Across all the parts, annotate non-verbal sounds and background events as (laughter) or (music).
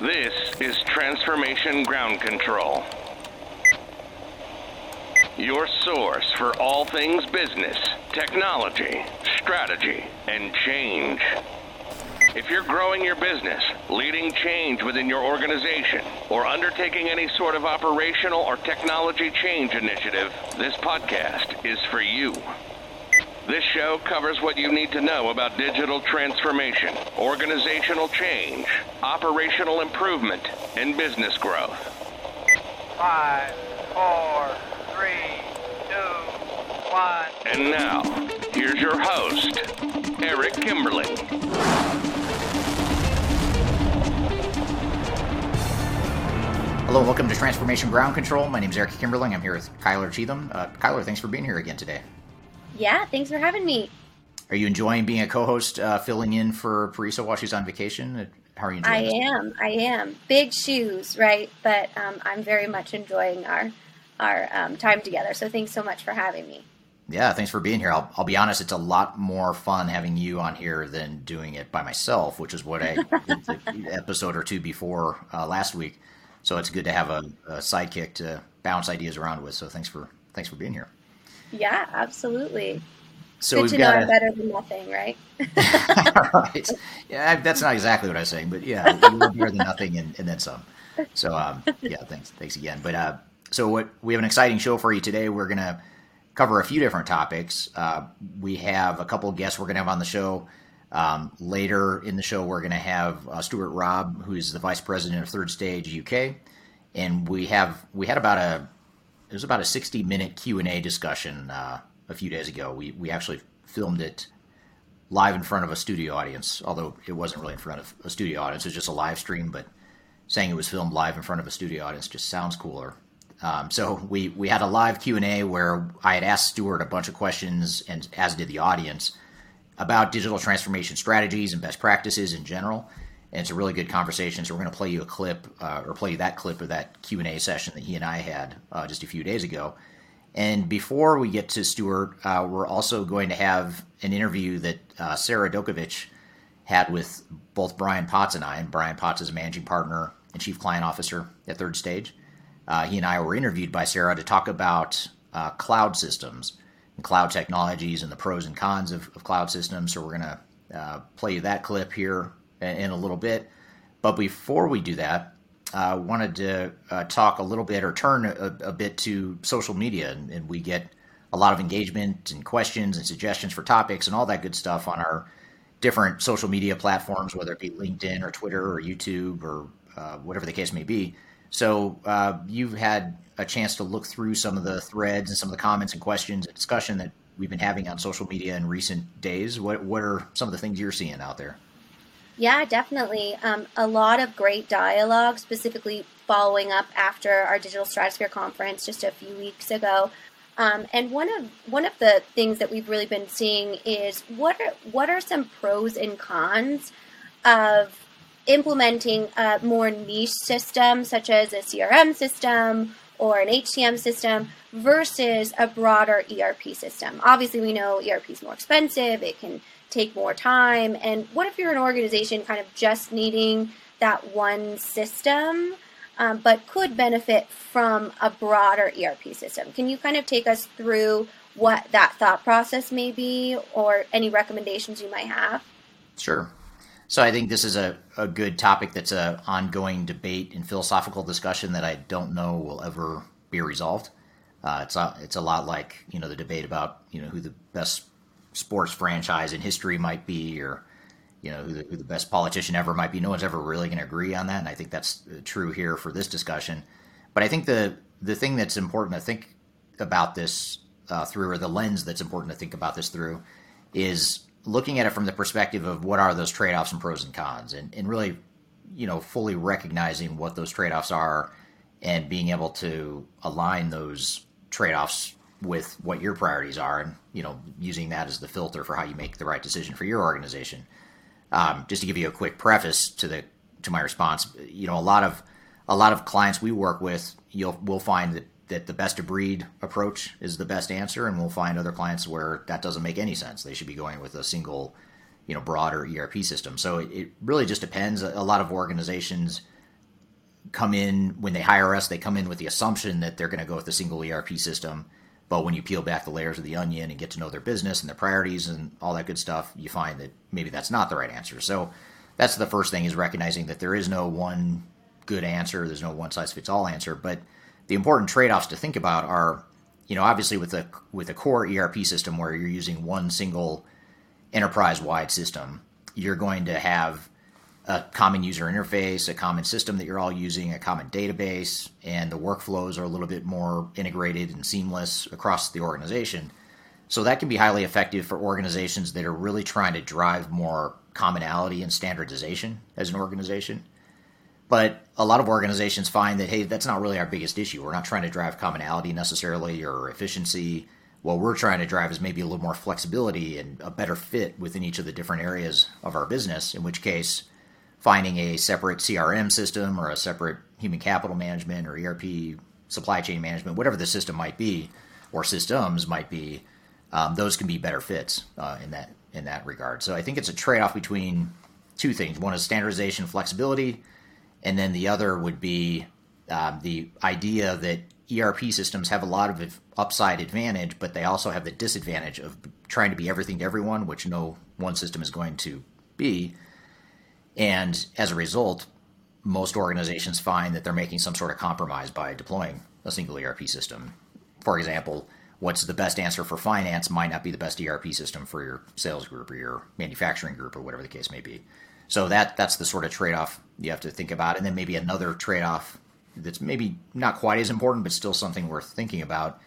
This is Transformation Ground Control. Your source for all things business, technology, strategy, and change. If you're growing your business, leading change within your organization, or undertaking any sort of operational or technology change initiative, this podcast is for you. This show covers what you need to know about digital transformation, organizational change, operational improvement, and business growth. Five, four, three, two, one. And now, here's your host, Eric Kimberling. Hello, welcome to Transformation Ground Control. My name is Eric Kimberling. I'm here with Kyler Cheatham. Uh, Kyler, thanks for being here again today. Yeah, thanks for having me. Are you enjoying being a co-host, uh, filling in for Parisa while she's on vacation? Uh, How are you enjoying? I this? am. I am. Big shoes, right? But um, I'm very much enjoying our our um, time together. So thanks so much for having me. Yeah, thanks for being here. I'll, I'll be honest, it's a lot more fun having you on here than doing it by myself, which is what I did the (laughs) episode or two before uh, last week. So it's good to have a, a sidekick to bounce ideas around with. So thanks for thanks for being here. Yeah, absolutely. So Good we've to know got I'm a- better than nothing, right? (laughs) right. (laughs) Yeah, that's not exactly what I was saying, but yeah, better than nothing and, and then some. So um, yeah, thanks, thanks again. But uh, so what we have an exciting show for you today. We're gonna cover a few different topics. Uh, we have a couple of guests we're gonna have on the show. Um, later in the show, we're gonna have uh, Stuart Robb, who is the vice president of Third Stage UK, and we have we had about a it was about a 60 minute q&a discussion uh, a few days ago. We, we actually filmed it live in front of a studio audience although it wasn't really in front of a studio audience. It was just a live stream but saying it was filmed live in front of a studio audience just sounds cooler. Um, so we, we had a live q&a where i had asked stuart a bunch of questions and as did the audience about digital transformation strategies and best practices in general and it's a really good conversation. So we're going to play you a clip, uh, or play that clip of that Q and A session that he and I had uh, just a few days ago. And before we get to Stuart, uh, we're also going to have an interview that uh, Sarah Dokovich had with both Brian Potts and I. And Brian Potts is a managing partner and chief client officer at Third Stage. Uh, he and I were interviewed by Sarah to talk about uh, cloud systems and cloud technologies and the pros and cons of, of cloud systems. So we're going to play you that clip here in, a little bit. But before we do that, I uh, wanted to uh, talk a little bit or turn a, a bit to social media. And, and we get a lot of engagement and questions and suggestions for topics and all that good stuff on our different social media platforms, whether it be LinkedIn or Twitter or YouTube or uh, whatever the case may be. So uh, you've had a chance to look through some of the threads and some of the comments and questions and discussion that we've been having on social media in recent days. What what are some of the things you're seeing out there? Yeah, definitely. Um, a lot of great dialogue, specifically following up after our Digital Stratosphere conference just a few weeks ago. Um, and one of one of the things that we've really been seeing is what are what are some pros and cons of implementing a more niche system such as a CRM system or an HCM system versus a broader ERP system. Obviously, we know ERP is more expensive. It can take more time. And what if you're an organization kind of just needing that one system, um, but could benefit from a broader ERP system? Can you kind of take us through what that thought process may be or any recommendations you might have? Sure. So I think this is a, a good topic that's an ongoing debate and philosophical discussion that I don't know will ever be resolved. Uh, it's a, it's a lot like you know the debate about you know who the best sports franchise in history might be, or you know who the, who the best politician ever might be. No one's ever really going to agree on that, and I think that's true here for this discussion. But I think the the thing that's important to think about this uh, through, or the lens that's important to think about this through, is looking at it from the perspective of what are those trade-offs and pros and cons, and, and really, you know, fully recognizing what those trade-offs are, and being able to align those trade-offs with what your priorities are, and you know, using that as the filter for how you make the right decision for your organization. Um, just to give you a quick preface to the to my response, you know, a lot of a lot of clients we work with, you'll will find that that the best of breed approach is the best answer, and we'll find other clients where that doesn't make any sense. They should be going with a single, you know, broader ERP system. So it, it really just depends. A lot of organizations come in when they hire us, they come in with the assumption that they're going to go with a single ERP system. But when you peel back the layers of the onion and get to know their business and their priorities and all that good stuff, you find that maybe that's not the right answer. So that's the first thing is recognizing that there is no one good answer. There's no one size fits all answer. But the important trade offs to think about are, you know, obviously with a with a core ERP system where you're using one single enterprise wide system, you're going to have a common user interface, a common system that you're all using, a common database, and the workflows are a little bit more integrated and seamless across the organization. So that can be highly effective for organizations that are really trying to drive more commonality and standardization as an organization. But a lot of organizations find that, hey, that's not really our biggest issue. We're not trying to drive commonality necessarily or efficiency. What we're trying to drive is maybe a little more flexibility and a better fit within each of the different areas of our business, in which case, finding a separate CRM system or a separate human capital management or ERP supply chain management, whatever the system might be, or systems might be, um, those can be better fits uh, in that in that regard. So I think it's a trade off between two things. One is standardization, flexibility, and then the other would be um, the idea that ERP systems have a lot of upside advantage, but they also have the disadvantage of trying to be everything to everyone, which no one system is going to be. And as a result, most organizations find that they're making some sort of compromise by deploying a single ERP system. For example, what's the best answer for finance might not be the best ERP system for your sales group or your manufacturing group or whatever the case may be. So that that's the sort of trade-off you have to think about, and then maybe another trade-off that's maybe not quite as important, but still something worth thinking about,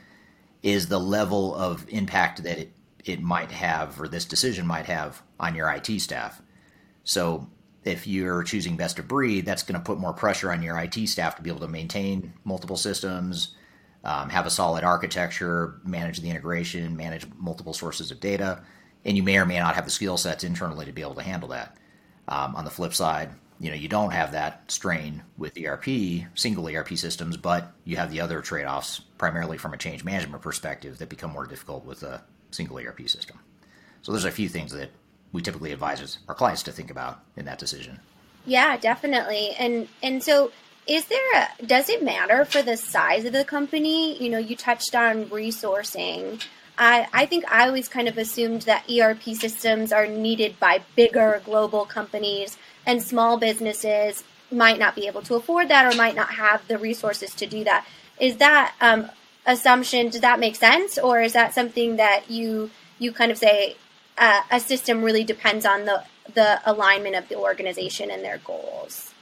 is the level of impact that it it might have or this decision might have on your IT staff. So if you're choosing best of breed, that's going to put more pressure on your IT staff to be able to maintain multiple systems, um, have a solid architecture, manage the integration, manage multiple sources of data, and you may or may not have the skill sets internally to be able to handle that. Um, on the flip side, you know you don't have that strain with ERP single ERP systems, but you have the other trade-offs primarily from a change management perspective that become more difficult with a single ERP system. So there's a few things that we typically advise our clients to think about in that decision. Yeah, definitely. And and so is there a does it matter for the size of the company? You know, you touched on resourcing. I, I think I always kind of assumed that ERP systems are needed by bigger global companies and small businesses might not be able to afford that or might not have the resources to do that. Is that um, assumption? Does that make sense, or is that something that you you kind of say uh, a system really depends on the the alignment of the organization and their goals?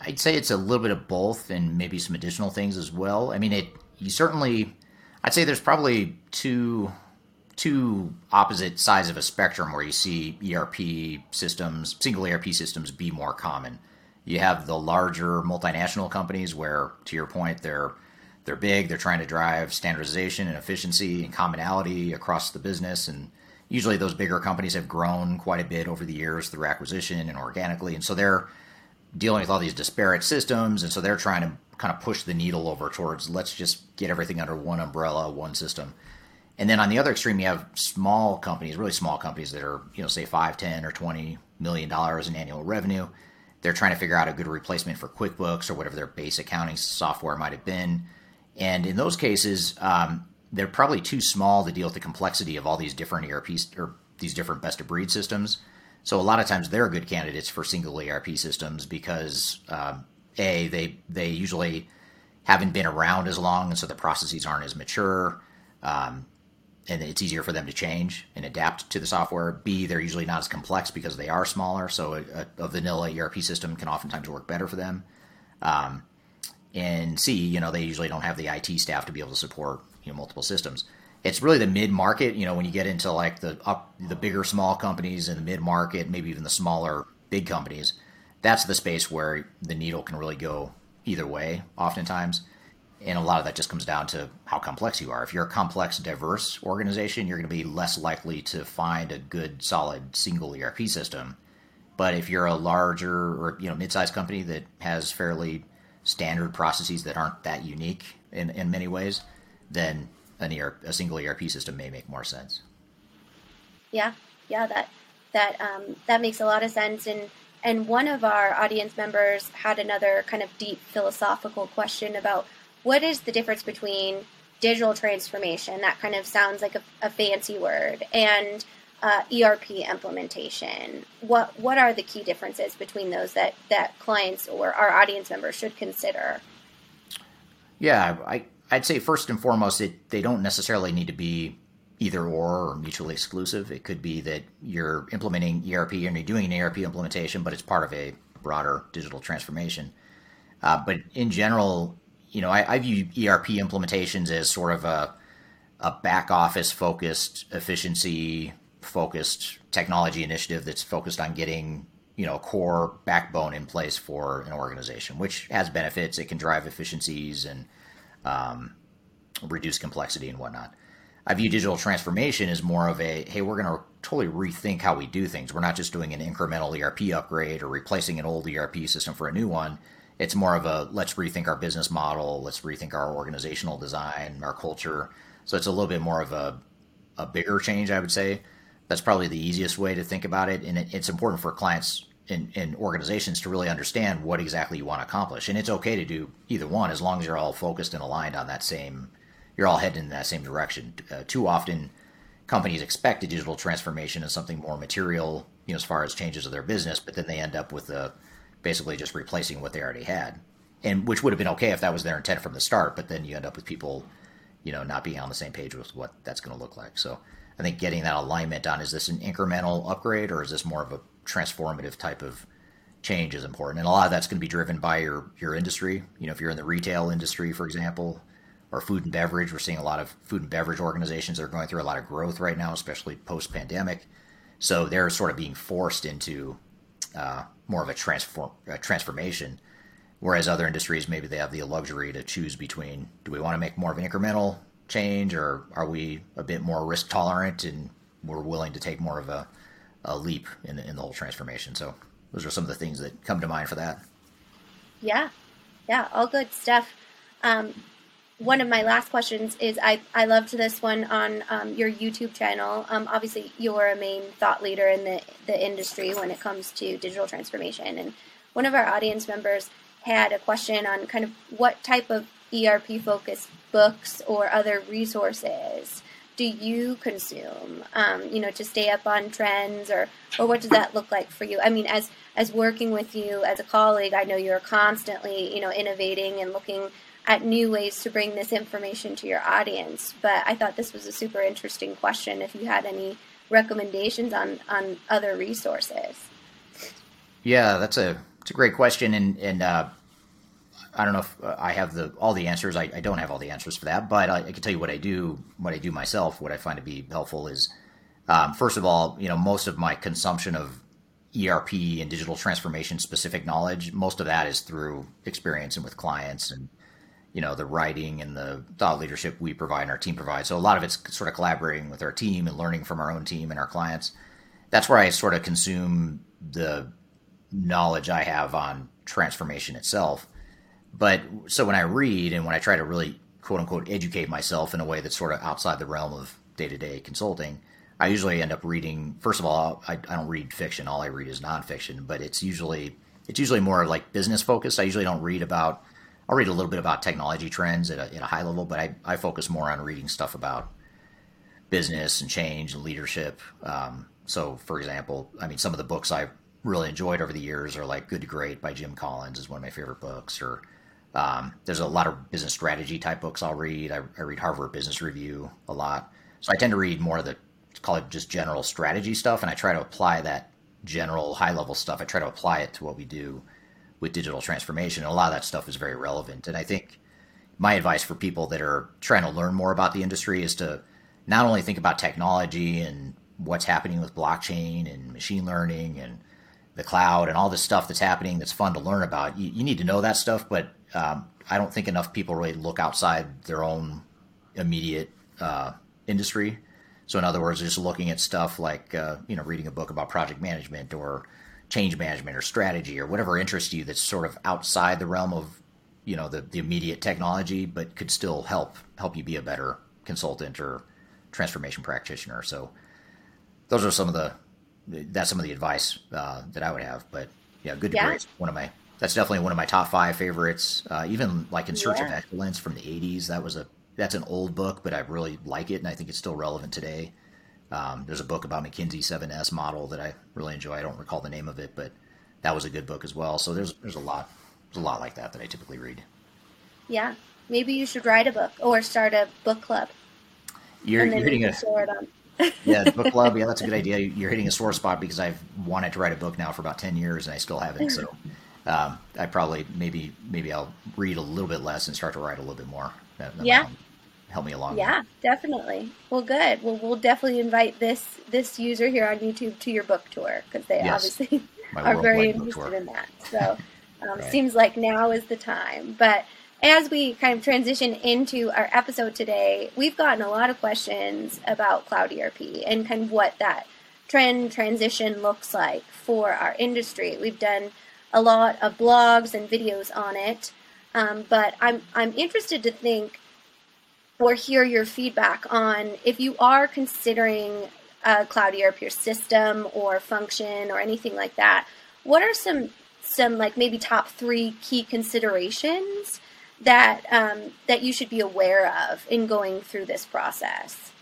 I'd say it's a little bit of both, and maybe some additional things as well. I mean, it you certainly, I'd say there's probably two two opposite sides of a spectrum where you see ERP systems, single ERP systems, be more common. You have the larger multinational companies where, to your point, they're they're big. They're trying to drive standardization and efficiency and commonality across the business, and usually those bigger companies have grown quite a bit over the years through acquisition and organically, and so they're dealing with all these disparate systems, and so they're trying to kind of push the needle over towards let's just get everything under one umbrella, one system. And then on the other extreme, you have small companies, really small companies that are, you know, say five, ten, or twenty million dollars in annual revenue. They're trying to figure out a good replacement for QuickBooks or whatever their base accounting software might have been. And in those cases, um, they're probably too small to deal with the complexity of all these different ERPs or these different best of breed systems. So a lot of times they're good candidates for single ERP systems because um, a they they usually haven't been around as long, and so the processes aren't as mature. Um, and it's easier for them to change and adapt to the software. B, they're usually not as complex because they are smaller, so a, a vanilla ERP system can oftentimes work better for them. Um, and C, you know, they usually don't have the IT staff to be able to support you know multiple systems. It's really the mid market, you know, when you get into like the up the bigger small companies and the mid market, maybe even the smaller big companies. That's the space where the needle can really go either way, oftentimes and a lot of that just comes down to how complex you are. If you're a complex, diverse organization, you're going to be less likely to find a good, solid single ERP system. But if you're a larger or you know mid-sized company that has fairly standard processes that aren't that unique in, in many ways, then an ERP, a single ERP system may make more sense. Yeah, yeah, that that um, that makes a lot of sense. And and one of our audience members had another kind of deep philosophical question about what is the difference between digital transformation, that kind of sounds like a, a fancy word, and uh, ERP implementation. What what are the key differences between those that that clients or our audience members should consider? Yeah, I I'd say first and foremost, it they don't necessarily need to be either or or mutually exclusive. It could be that you're implementing ERP and you're doing an ERP implementation, but it's part of a broader digital transformation. Uh, but in general, you know, I, I view ERP implementations as sort of a a back office focused, efficiency focused technology initiative that's focused on getting you know a core backbone in place for an organization, which has benefits. It can drive efficiencies and um, reduce complexity and whatnot. I view digital transformation as more of a hey, we're going to totally rethink how we do things. We're not just doing an incremental ERP upgrade or replacing an old ERP system for a new one. It's more of a let's rethink our business model, let's rethink our organizational design, our culture. So it's a little bit more of a, a bigger change, I would say. That's probably the easiest way to think about it. And it, it's important for clients and, and organizations to really understand what exactly you want to accomplish. And it's okay to do either one as long as you're all focused and aligned on that same you're all heading in that same direction. Uh, too often, companies expect a digital transformation as something more material, you know, as far as changes of their business, but then they end up with a, basically just replacing what they already had, and which would have been okay if that was their intent from the start. But then you end up with people, you know, not being on the same page with what that's going to look like. So I think getting that alignment on is this an incremental upgrade or is this more of a transformative type of change is important, and a lot of that's going to be driven by your your industry. You know, if you're in the retail industry, for example, or food and beverage. We're seeing a lot of food and beverage organizations that are going through a lot of growth right now, especially post pandemic. So they're sort of being forced into uh, more of a, transform, a transformation. Whereas other industries, maybe they have the luxury to choose between do we want to make more of an incremental change or are we a bit more risk tolerant and we're willing to take more of a, a leap in, in the whole transformation. So those are some of the things that come to mind for that. Yeah, yeah, all good stuff. Um, one of my last questions is I, I loved this one on um, your YouTube channel. Um, obviously, you're a main thought leader in the, the industry when it comes to digital transformation. And one of our audience members had a question on kind of what type of ERP focused books or other resources do you consume um, you know to stay up on trends or or what does that look like for you i mean as as working with you as a colleague i know you're constantly you know innovating and looking at new ways to bring this information to your audience. But I thought this was a super interesting question. If you had any recommendations on on other resources. Yeah, that's a it's a great question, and and uh, I don't know if uh, I have the all the answers. I, I don't have all the answers for that, but I, I, can tell you what I do. What I do myself. What I find to be helpful is, um, first of all, you know, most of my consumption of ERP and digital transformation specific knowledge, most of that is through experience and with clients and you know the writing and the thought leadership we provide and our team provides. So a lot of it's sort of collaborating with our team and learning from our own team and our clients. That's where I sort of consume the knowledge I have on transformation itself. But so when I read and when I try to really quote unquote educate myself in a way that's sort of outside the realm of day to day consulting, I usually end up reading. First of all, I, I don't read fiction. All I read is nonfiction. But it's usually it's usually more like business focused. I usually don't read about I'll read a little bit about technology trends at a, at a high level, but I, I focus more on reading stuff about business and change and leadership. Um, so, for example, I mean, some of the books I've really enjoyed over the years are like Good to Great by Jim Collins is one of my favorite books. Or um, there's a lot of business strategy type books I'll read. I, I, read Harvard Business Review a lot. So I tend to read more of the call it just general strategy stuff, and I try to apply that general high level stuff. I try to apply it to what we do with digital transformation. And a lot of that stuff is very relevant. And I think my advice for people that are trying to learn more about the industry is to not only think about technology and what's happening with blockchain and machine learning and the cloud and all this stuff that's happening that's fun to learn about. You, you need to know that stuff, but um, I don't think enough people really look outside their own immediate uh, industry. So, in other words, just looking at stuff like uh, you know reading a book about project management or change management or strategy or whatever interests you that's sort of outside the realm of you know the, the immediate technology but could still help help you be a better consultant or transformation practitioner so those are some of the that's some of the advice uh, that i would have but yeah, Good to Yeah. Great. One of my that's definitely one of my top five favorites. Uh, even like In Search of Excellence from the '80s. That was a that's an old book, but I really like it, and I think it's still relevant today. Um, there's a book about McKinsey 7S model that I really enjoy. I don't recall the name of it, but that was a good book as well. So there's there's a lot there's a lot like that that I typically read. Yeah. Maybe you should write a book or start a book club. You're, you're hitting a (laughs) yeah the book (laughs) club. Yeah, that's a good idea. You're hitting a sore spot because I've wanted to write a book now for about ten years and I still haven't. So um, I probably maybe maybe I'll read a little bit less and start to write a little bit more. That, that Yeah. Help me along. Yeah, definitely. Well, good. Well, we'll definitely invite this this user here on YouTube to your book tour because they Yes. obviously (laughs) My are very interested in that. (laughs) So, um, Right. seems like now is the time. But as we kind of transition into our episode today, we've gotten a lot of questions about cloud ERP and kind of what that trend transition looks like for our industry. We've done a lot of blogs and videos on it, um, but I'm I'm interested to think or hear your feedback on if you are considering a cloud ERP system or function or anything like that. What are some some like maybe top three key considerations that um, that you should be aware of in going through this process?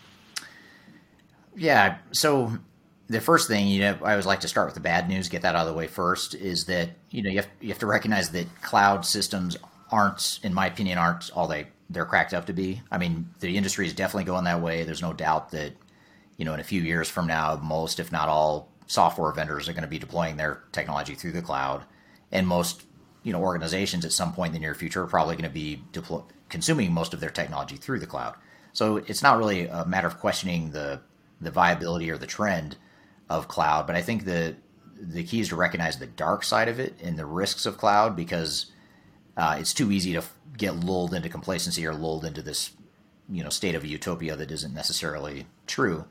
Yeah. So the first thing, you know, I always like to start with the bad news, get that out of the way first, is that you know you have you have to recognize that cloud systems aren't, in my opinion, aren't all they they're cracked up to be. I mean, the industry is definitely going that way. There's no doubt that you know in a few years from now, most, if not all, software vendors are going to be deploying their technology through the cloud, and most you know organizations at some point in the near future are probably going to be deploy- consuming most of their technology through the cloud. So it's not really a matter of questioning the the viability or the trend of cloud, but I think the the key is to recognize the dark side of it and the risks of cloud because uh, it's too easy to get lulled into complacency or lulled into this you know state of utopia that isn't necessarily true.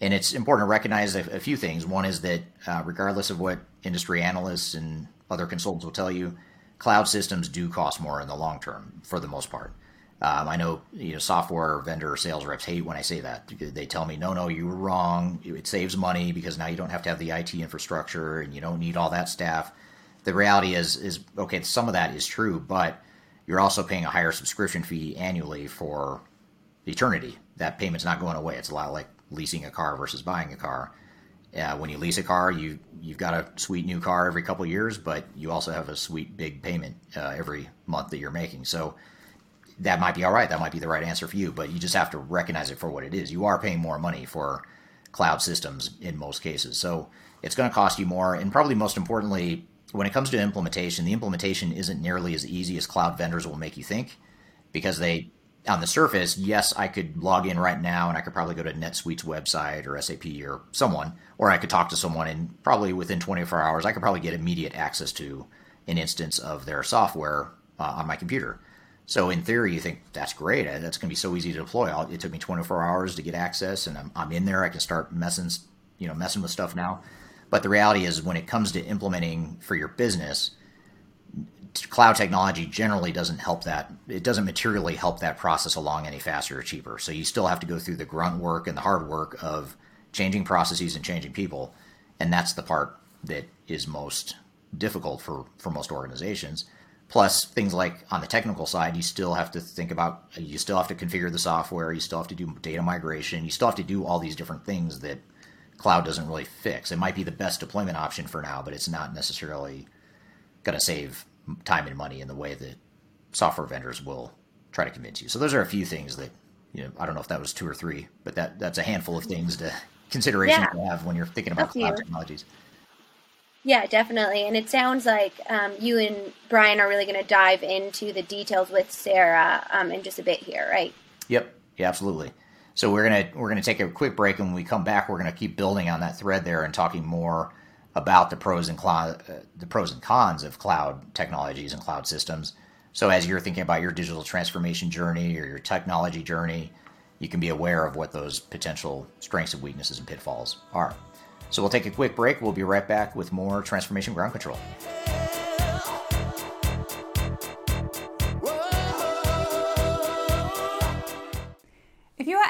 And it's important to recognize a, a few things. One is that uh, regardless of what industry analysts and other consultants will tell you, cloud systems do cost more in the long term for the most part. Um, I know you know software vendor sales reps hate when I say that. They tell me, "No, no, you were wrong. It saves money because now you don't have to have the IT infrastructure and you don't need all that staff." The reality is, is okay. Some of that is true, but you're also paying a higher subscription fee annually for eternity. That payment's not going away. It's a lot like leasing a car versus buying a car. Uh, when you lease a car, you you've got a sweet new car every couple years, but you also have a sweet big payment uh, every month that you're making. So that might be all right. That might be the right answer for you, but you just have to recognize it for what it is. You are paying more money for cloud systems in most cases. So it's going to cost you more. And probably most importantly, when it comes to implementation, the implementation isn't nearly as easy as cloud vendors will make you think because they, on the surface, yes, I could log in right now and I could probably go to NetSuite's website or SAP or someone, or I could talk to someone and probably within 24 hours, I could probably get immediate access to an instance of their software uh, on my computer. So in theory, you think that's great. Uh, That's going to be so easy to deploy. It took me 24 hours to get access, and I'm, I'm in there. I can start messing, you know, messing with stuff now. But the reality is, when it comes to implementing for your business, cloud technology generally doesn't help that. It doesn't materially help that process along any faster or cheaper. So you still have to go through the grunt work and the hard work of changing processes and changing people, and that's the part that is most difficult for for most organizations. Plus, things like on the technical side, you still have to think about, you still have to configure the software, you still have to do data migration, you still have to do all these different things that cloud doesn't really fix. It might be the best deployment option for now, but it's not necessarily going to save time and money in the way that software vendors will try to convince you. So those are a few things that, you know, I don't know if that was two or three, but that that's a handful of things to (laughs) consideration Yeah. to have when you're thinking about cloud technologies. Yeah, definitely. And it sounds like um, you and Brian are really going to dive into the details with Sarah um, in just a bit here, right? Yep. Yeah, absolutely. So we're gonna we're gonna take a quick break, and when we come back, we're gonna keep building on that thread there and talking more about the pros and cloud, uh, the pros and cons of cloud technologies and cloud systems. So as you're thinking about your digital transformation journey or your technology journey, you can be aware of what those potential strengths and weaknesses and pitfalls are. So we'll take a quick break. We'll be right back with more transformation ground control.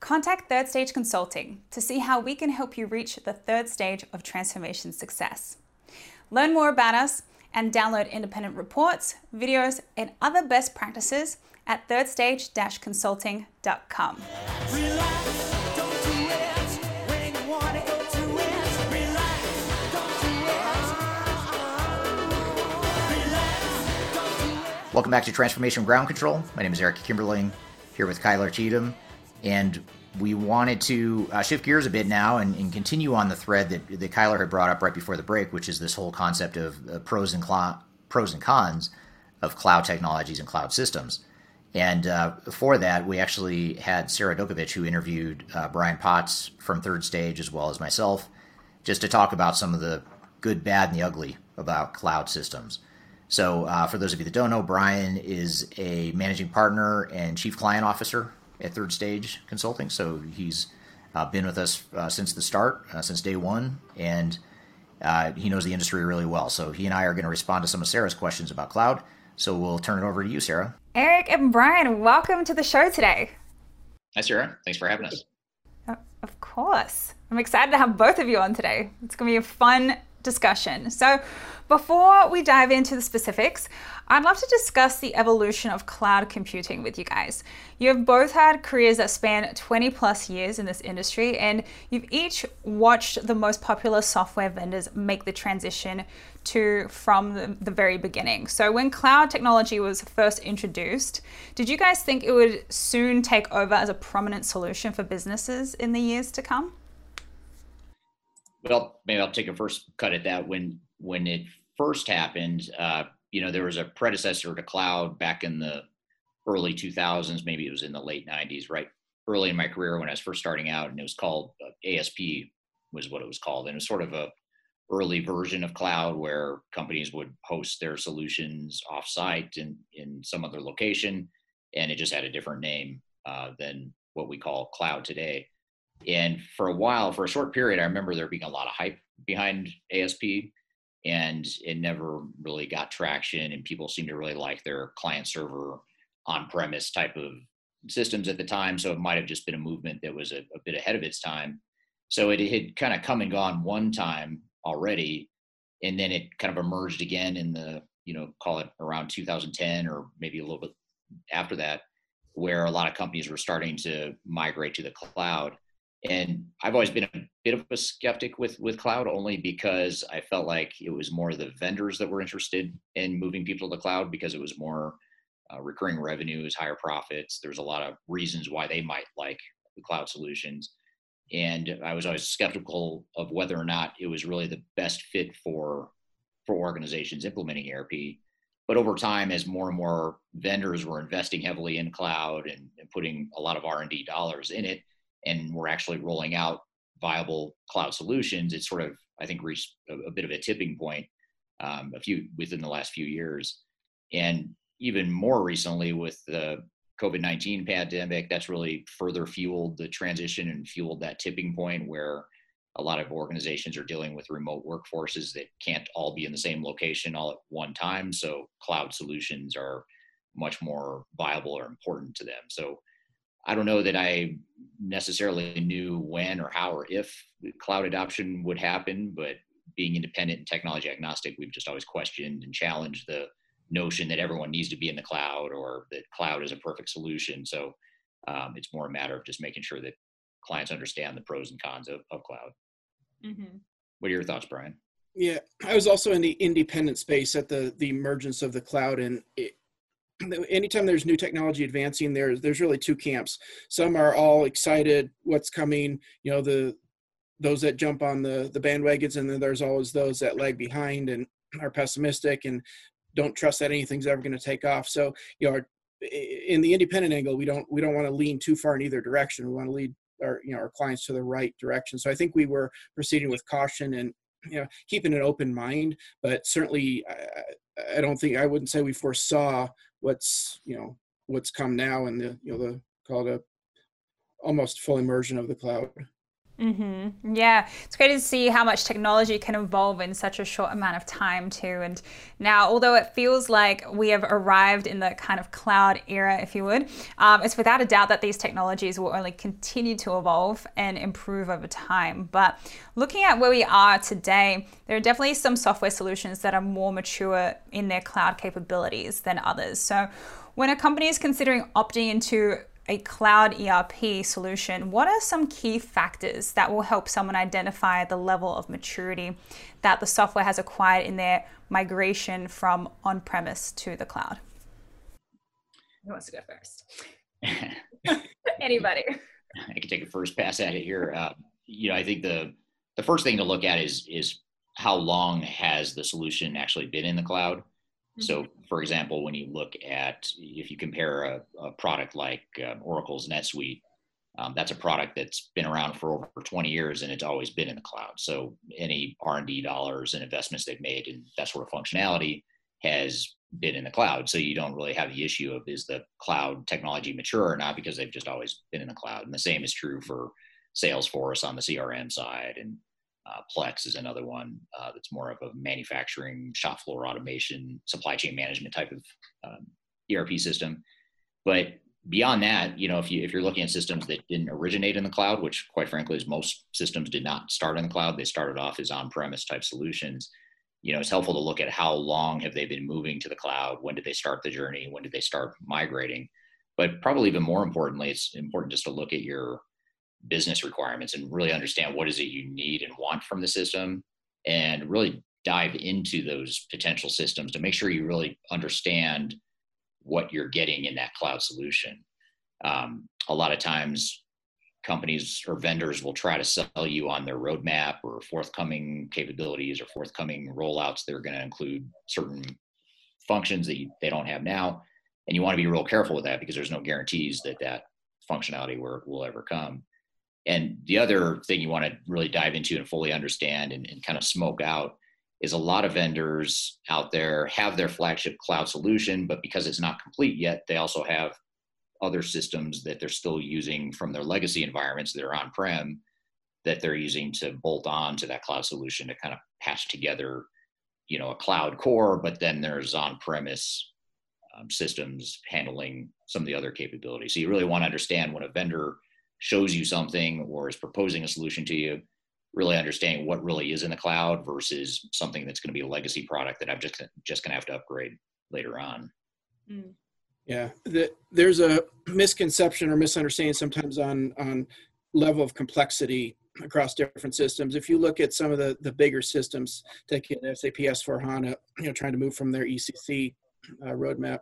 contact Third Stage Consulting to see how we can help you reach the third stage of transformation success. Learn more about us and download independent reports, videos, and other best practices at thirdstage-consulting.com. Welcome back to Transformation Ground Control. My name is Eric Kimberling, here with Kyler Cheatham, and we wanted to uh, shift gears a bit now and, and, continue on the thread that, that Kyler had brought up right before the break, which is this whole concept of uh, pros and cl- pros and cons of cloud technologies and cloud systems. And uh, for that, we actually had Sarah Dokovic, who interviewed uh, Brian Potts from Third Stage, as well as myself, just to talk about some of the good, bad, and the ugly about cloud systems. So, uh, for those of you that don't know, Brian is a managing partner and chief client officer at Third Stage Consulting. So he's uh, been with us uh, since the start, uh, since day one, and uh, he knows the industry really well. So he and I are going to respond to some of Sarah's questions about cloud. So we'll turn it over to you, Sarah. Eric and Brian, welcome to the show today. Hi, Sarah. Thanks for having us. Uh, of course. I'm excited to have both of you on today. It's going to be a fun discussion. So, before we dive into the specifics, I'd love to discuss the evolution of cloud computing with you guys. You have both had careers that span 20 plus years in this industry, and you've each watched the most popular software vendors make the transition to from the, the very beginning. So, when cloud technology was first introduced, did you guys think it would soon take over as a prominent solution for businesses in the years to come? Well, maybe I'll take a first cut at that. When when it first happened, uh, you know, there was a predecessor to cloud back in the early 2000s. Maybe it was in the late 90s, right? Early in my career when I was first starting out, and it was called uh, ASP was what it was called, and it was sort of a early version of cloud where companies would host their solutions offsite in in some other location, and it just had a different name uh, than what we call cloud today. And for a while, for a short period, I remember there being a lot of hype behind ASP and it never really got traction and people seemed to really like their client server on-premise type of systems at the time so it might have just been a movement that was a, a bit ahead of its time. So it had kind of come and gone one time already and then it kind of emerged again in the you know call it around 2010 or maybe a little bit after that where a lot of companies were starting to migrate to the cloud and I've always been a bit of a skeptic with with cloud only because I felt like it was more the vendors that were interested in moving people to the cloud because it was more uh, recurring revenues, higher profits. There's a lot of reasons why they might like the cloud solutions, and I was always skeptical of whether or not it was really the best fit for for organizations implementing ERP. But over time, as more and more vendors were investing heavily in cloud and, and putting a lot of R and D dollars in it and we're actually rolling out viable cloud solutions, it's sort of I think reached a, a bit of a tipping point um, a few within the last few years, and even more recently with the COVID nineteen pandemic, that's really further fueled the transition and fueled that tipping point where a lot of organizations are dealing with remote workforces that can't all be in the same location all at one time. So cloud solutions are much more viable or important to them. So I don't know that I necessarily knew when or how or if cloud adoption would happen, but being independent and technology agnostic, we've just always questioned and challenged the notion that everyone needs to be in the cloud or that cloud is a perfect solution. So um, it's more a matter of just making sure that clients understand the pros and cons of, of cloud. Mm-hmm. What are your thoughts, Brian? Yeah, I was also in the independent space at the the emergence of the cloud, and it, anytime there's new technology advancing there's there's really two camps. Some are all excited what's coming you know the those that jump on the the bandwagons and then there's always those that lag behind and are pessimistic and don't trust that anything's ever going to take off. So you know in the independent angle we don't we don't want to lean too far in either direction. We want to lead our you know our clients to the right direction. So i think we were proceeding with caution and you know, keeping an open mind, but certainly I, I don't think I wouldn't say we foresaw what's you know what's come now and the you know the called a almost full immersion of the cloud. Mm-hmm. Yeah, it's great to see how much technology can evolve in such a short amount of time, too. And now, although it feels like we have arrived in the kind of cloud era, if you would, um, it's without a doubt that these technologies will only continue to evolve and improve over time. But looking at where we are today, there are definitely some software solutions that are more mature in their cloud capabilities than others. So, when a company is considering opting into a cloud ERP solution, what are some key factors that will help someone identify the level of maturity that the software has acquired in their migration from on premise to the cloud? Who wants to go first? (laughs) Anybody? I can take a first pass at it here. Uh, you know, I think the the first thing to look at is is how long has the solution actually been in the cloud. So, mm-hmm. for example, when you look at if you compare a, a product like uh, Oracle's NetSuite, um, that's a product that's been around for over 20 years and it's always been in the cloud. So, any R&D dollars and investments they've made in that sort of functionality has been in the cloud. So you don't really have the issue of is the cloud technology mature or not because they've just always been in the cloud. And the same is true for Salesforce on the CRM side and uh, Plex is another one uh, that's more of a manufacturing, shop floor automation, supply chain management type of um, ERP system. But beyond that, you know, if you if you're looking at systems that didn't originate in the cloud, which quite frankly is most systems did not start in the cloud, they started off as on-premise type solutions. You know, it's helpful to look at how long have they been moving to the cloud? When did they start the journey? When did they start migrating? But probably even more importantly, it's important just to look at your business requirements and really understand what is it you need and want from the system and really dive into those potential systems to make sure you really understand what you're getting in that cloud solution. Um, a lot of times companies or vendors will try to sell you on their roadmap or forthcoming capabilities or forthcoming rollouts that are going to include certain functions that you, they don't have now. And you want to be real careful with that because there's no guarantees that that functionality will, will ever come and the other thing you want to really dive into and fully understand and, and, kind of smoke out is a lot of vendors out there have their flagship cloud solution, but because it's not complete yet, they also have other systems that they're still using from their legacy environments that are on prem that they're using to bolt on to that cloud solution to kind of patch together, you know, a cloud core, but then there's on premise um, systems handling some of the other capabilities. So you really want to understand when a vendor shows you something or is proposing a solution to you really understanding what really is in the cloud versus something that's going to be a legacy product that i'm just just going to have to upgrade later on mm. yeah the, there's a misconception or misunderstanding sometimes on on level of complexity across different systems if you look at some of the the bigger systems taking sap s4 hana you know trying to move from their ecc uh, roadmap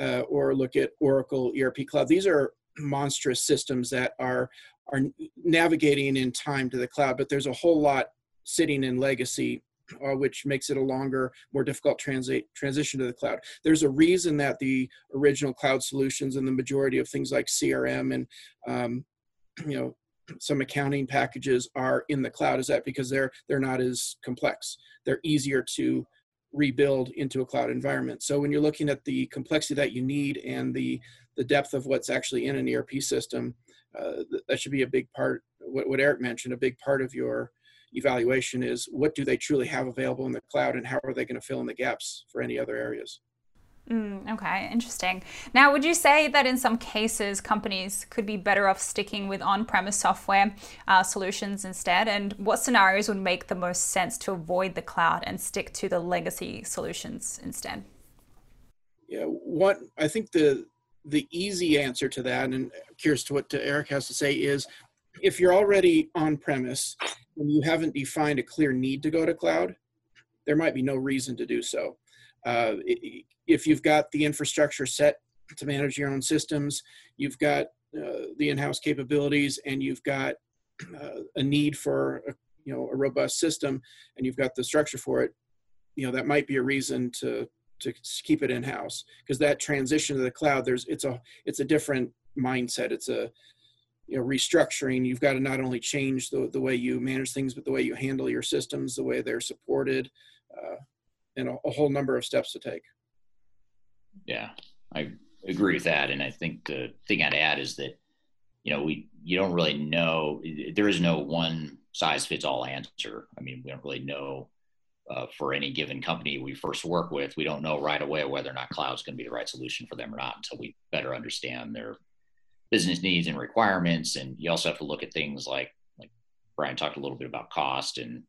uh, or look at oracle erp cloud these are monstrous systems that are are navigating in time to the cloud but there's a whole lot sitting in legacy uh, which makes it a longer more difficult transit transition to the cloud. There's a reason that the original cloud solutions and the majority of things like crm and um, you know some accounting packages are in the cloud. Is that because they're they're not as complex? They're easier to rebuild into a cloud environment. So when you're looking at the complexity that you need and the the depth of what's actually in an ERP system, uh, that should be a big part. What, what Eric mentioned, a big part of your evaluation is what do they truly have available in the cloud, and how are they going to fill in the gaps for any other areas. Mm, okay, interesting. Now, would you say that in some cases companies could be better off sticking with on premise software uh, solutions instead? And what scenarios would make the most sense to avoid the cloud and stick to the legacy solutions instead? Yeah, what I think the the easy answer to that, and I'm curious to what Eric has to say, is if you're already on premise and you haven't defined a clear need to go to cloud, there might be no reason to do so. Uh, if you've got the infrastructure set to manage your own systems, you've got uh, the in-house capabilities, and you've got uh, a need for a, you know a robust system, and you've got the structure for it. You know that might be a reason to to keep it in-house. Because that transition to the cloud, there's it's a it's a different mindset. It's a you know restructuring. You've got to not only change the, the way you manage things but the way you handle your systems the way they're supported uh, and a, a, whole number of steps to take. Yeah i agree with that. And i think the thing i'd add is that you know we you don't really know there is no one size fits all answer. I mean we don't really know uh, for any given company we first work with we don't know right away whether or not cloud is going to be the right solution for them or not until we better understand their business needs and requirements. And you also have to look at things like, like Brian talked a little bit about cost and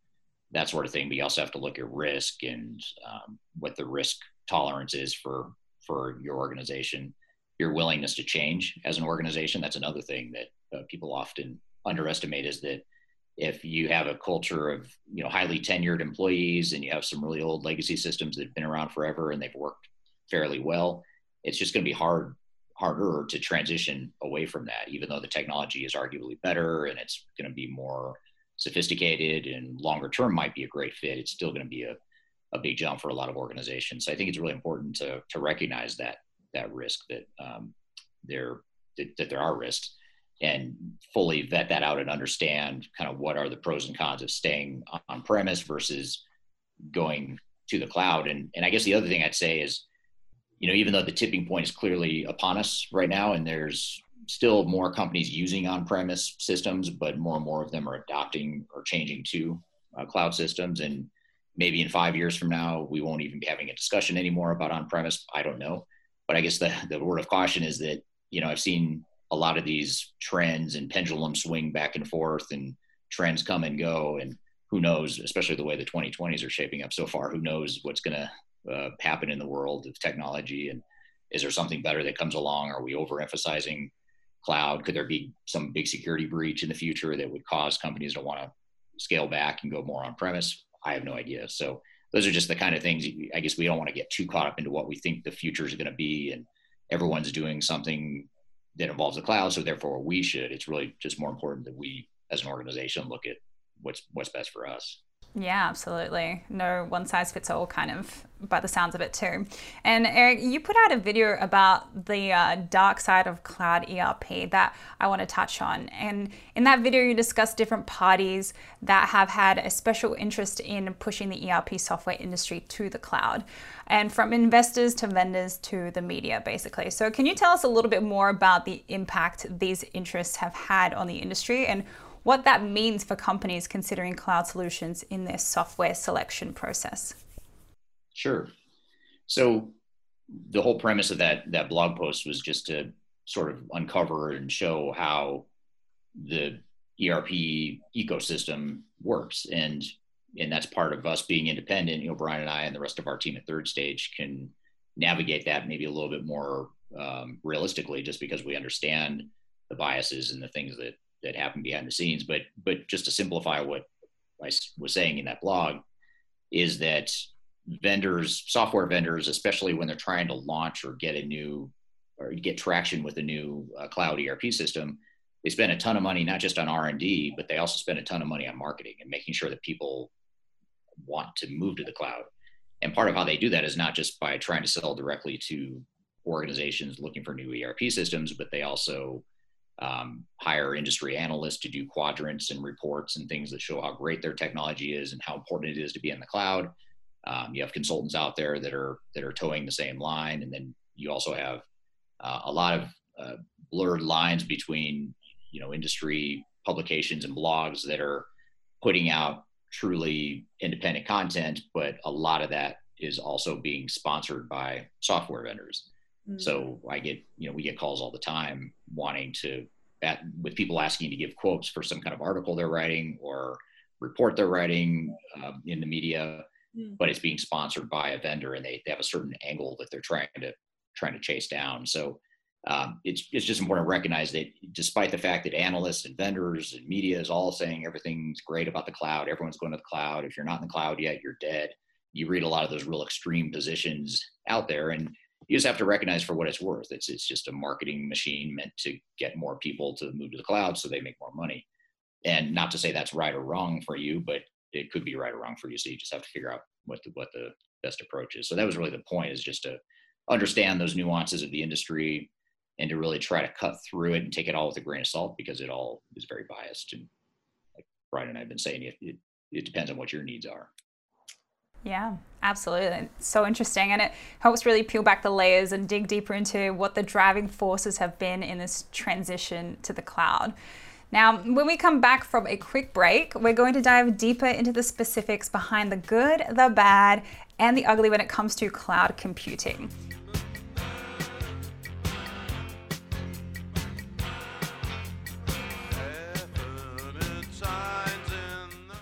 that sort of thing, but you also have to look at risk and um, what the risk tolerance is for, for your organization, your willingness to change as an organization. That's another thing that uh, people often underestimate is that if you have a culture of you know highly tenured employees and you have some really old legacy systems that have been around forever and they've worked fairly well it's just going to be hard harder to transition away from that, even though the technology is arguably better and it's going to be more sophisticated and longer term might be a great fit. It's still going to be a, a big jump for a lot of organizations. So I think it's really important to, to recognize that, that risk that um, there, that, that there are risks and fully vet that out and understand kind of what are the pros and cons of staying on premise versus going to the cloud. And, and I guess the other thing I'd say is, you know, even though the tipping point is clearly upon us right now, and there's still more companies using on-premise systems, but more and more of them are adopting or changing to uh, cloud systems. And maybe in five years from now, we won't even be having a discussion anymore about on-premise. I don't know, but I guess the the word of caution is that you know I've seen a lot of these trends and pendulum swing back and forth, and trends come and go, and who knows, especially the way the 2020s are shaping up so far, who knows what's going to uh, happen in the world of technology? And is there something better that comes along? Are we overemphasizing cloud? Could there be some big security breach in the future that would cause companies to want to scale back and go more on premise i have no idea. So those are just the kind of things i guess we don't want to get too caught up into what we think the future is going to be. And everyone's doing something that involves the cloud. So therefore we should it's really just more important that we as an organization look at what's what's best for us yeah, absolutely. No one size fits all, kind of, by the sounds of it, too. And Eric, you put out a video about the uh, dark side of cloud ERP that I want to touch on. And in that video, you discuss different parties that have had a special interest in pushing the ERP software industry to the cloud, and from investors to vendors to the media, basically. So, can you tell us a little bit more about the impact these interests have had on the industry and what that means for companies considering cloud solutions in their software selection process. Sure. So the whole premise of that that blog post was just to sort of uncover and show how the ERP ecosystem works and and that's part of us being independent you know Brian and I and the rest of our team at third stage can navigate that maybe a little bit more um, realistically just because we understand the biases and the things that that happen behind the scenes. But but just to simplify what I was saying in that blog is that vendors, software vendors, especially when they're trying to launch or get a new or get traction with a new uh, cloud ERP system, they spend a ton of money not just on R&D, but they also spend a ton of money on marketing and making sure that people want to move to the cloud. And part of how they do that is not just by trying to sell directly to organizations looking for new ERP systems, but they also um, hire industry analysts to do quadrants and reports and things that show how great their technology is and how important it is to be in the cloud. Um, you have consultants out there that are that are toeing the same line, and then you also have uh, a lot of uh, blurred lines between you know industry publications and blogs that are putting out truly independent content, but a lot of that is also being sponsored by software vendors. Mm-hmm. So I get, you know, we get calls all the time wanting to, at, with people asking to give quotes for some kind of article they're writing or report they're writing uh, in the media, mm-hmm. but it's being sponsored by a vendor and they, they have a certain angle that they're trying to trying to chase down. So um, it's it's just important to recognize that despite the fact that analysts and vendors and media is all saying everything's great about the cloud, everyone's going to the cloud. If you're not in the cloud yet, you're dead. You read a lot of those real extreme positions out there, and you just have to recognize for what it's worth. It's it's just a marketing machine meant to get more people to move to the cloud so they make more money. And not to say that's right or wrong for you, but it could be right or wrong for you. So you just have to figure out what the what the best approach is. So that was really the point is just to understand those nuances of the industry and to really try to cut through it and take it all with a grain of salt because it all is very biased. And like Brian and I have been saying, it, it, it depends on what your needs are. Yeah, absolutely. It's so interesting. And it helps really peel back the layers and dig deeper into what the driving forces have been in this transition to the cloud. Now, when we come back from a quick break, we're going to dive deeper into the specifics behind the good, the bad, and the ugly when it comes to cloud computing.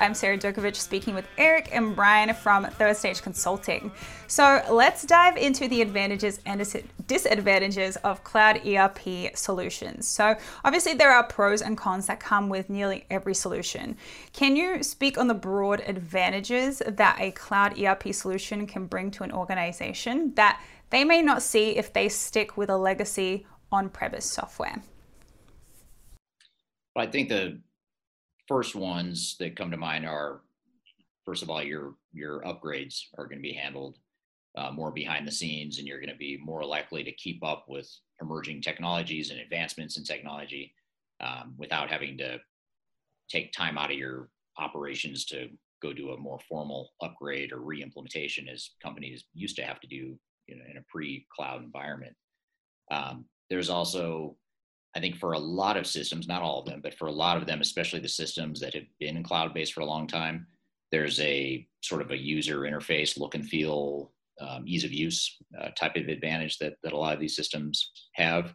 I'm Sarah Djokovic speaking with Eric and Brian from Third Stage Consulting. So let's dive into the advantages and disadvantages of cloud ERP solutions. So, obviously, there are pros and cons that come with nearly every solution. Can you speak on the broad advantages that a cloud ERP solution can bring to an organization that they may not see if they stick with a legacy on premise software? I think the first ones that come to mind are first of all your your upgrades are going to be handled uh, more behind the scenes and you're going to be more likely to keep up with emerging technologies and advancements in technology um, without having to take time out of your operations to go do a more formal upgrade or re-implementation as companies used to have to do you know, in a pre-cloud environment. Um, there's also I think for a lot of systems, not all of them, but for a lot of them, especially the systems that have been cloud based for a long time, there's a sort of a user interface, look and feel, um, ease of use uh, type of advantage that, that a lot of these systems have.